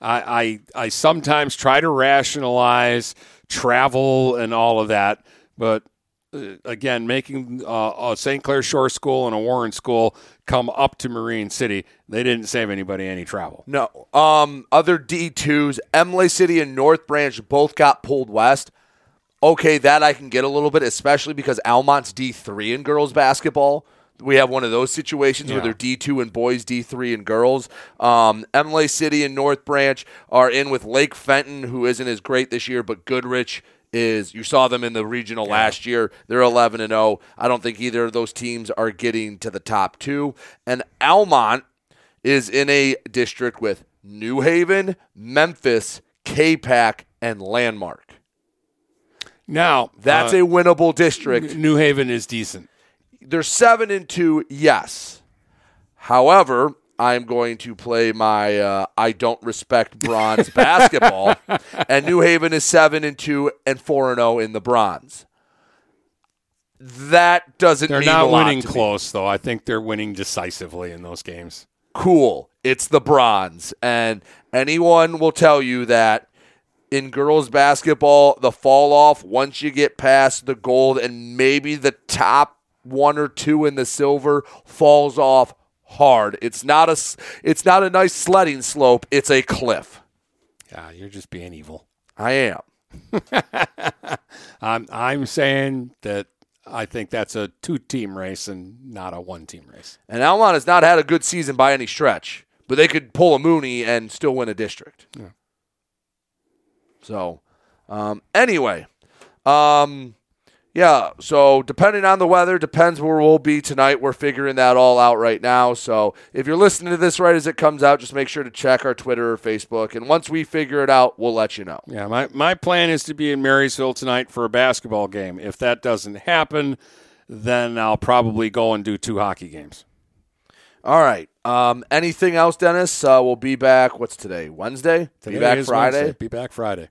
I, I I sometimes try to rationalize travel and all of that, but uh, again, making uh, a St. Clair Shore School and a Warren School come up to Marine City, they didn't save anybody any travel.
No. Um, other D2s, Imlay City and North Branch both got pulled west. Okay, that I can get a little bit, especially because Almont's D3 in girls basketball. We have one of those situations where
Yeah.
they're D2 and boys, D3 and girls. Um, Imlay City and North Branch are in with Lake Fenton, who isn't as great this year, but Goodrich is. You saw them in the regional last year. They're 11 and 0. I don't think either of those teams are getting to the top two. And Almont is in a district with New Haven, Memphis, Capac, and Landmark.
Now
That's
uh,
a winnable district.
New Haven is decent.
They're seven and two, yes. However, I'm going to play my uh, I don't respect bronze basketball, and New Haven is seven and two and four and zero in the bronze. That doesn't.
They're not winning
to me.
close, though. I think they're winning decisively in those games.
cool. It's the bronze. And anyone will tell you that in girls basketball, the fall off once you get past the gold and maybe the top one or two in the silver falls off hard. It's not a it's not a nice sledding slope, it's a cliff.
Yeah, you're just being evil.
I am.
I'm I'm saying that I think that's a two team race and not a one team race.
And Almont has not had a good season by any stretch, but they could pull a Mooney and still win a district.
Yeah.
So, um, anyway, um, yeah. So depending on the weather, depends where we'll be tonight. We're figuring that all out right now. So if you're listening to this right as it comes out, just make sure to check our Twitter or Facebook, and once we figure it out, we'll let you know.
Yeah, my, my plan is to be in Marysville tonight for a basketball game. If that doesn't happen, then I'll probably go and do two hockey games.
All right. Um, anything else, Dennis? Uh, we'll be back. What's today? Wednesday.
Today
be back Friday.
Wednesday. Be back Friday.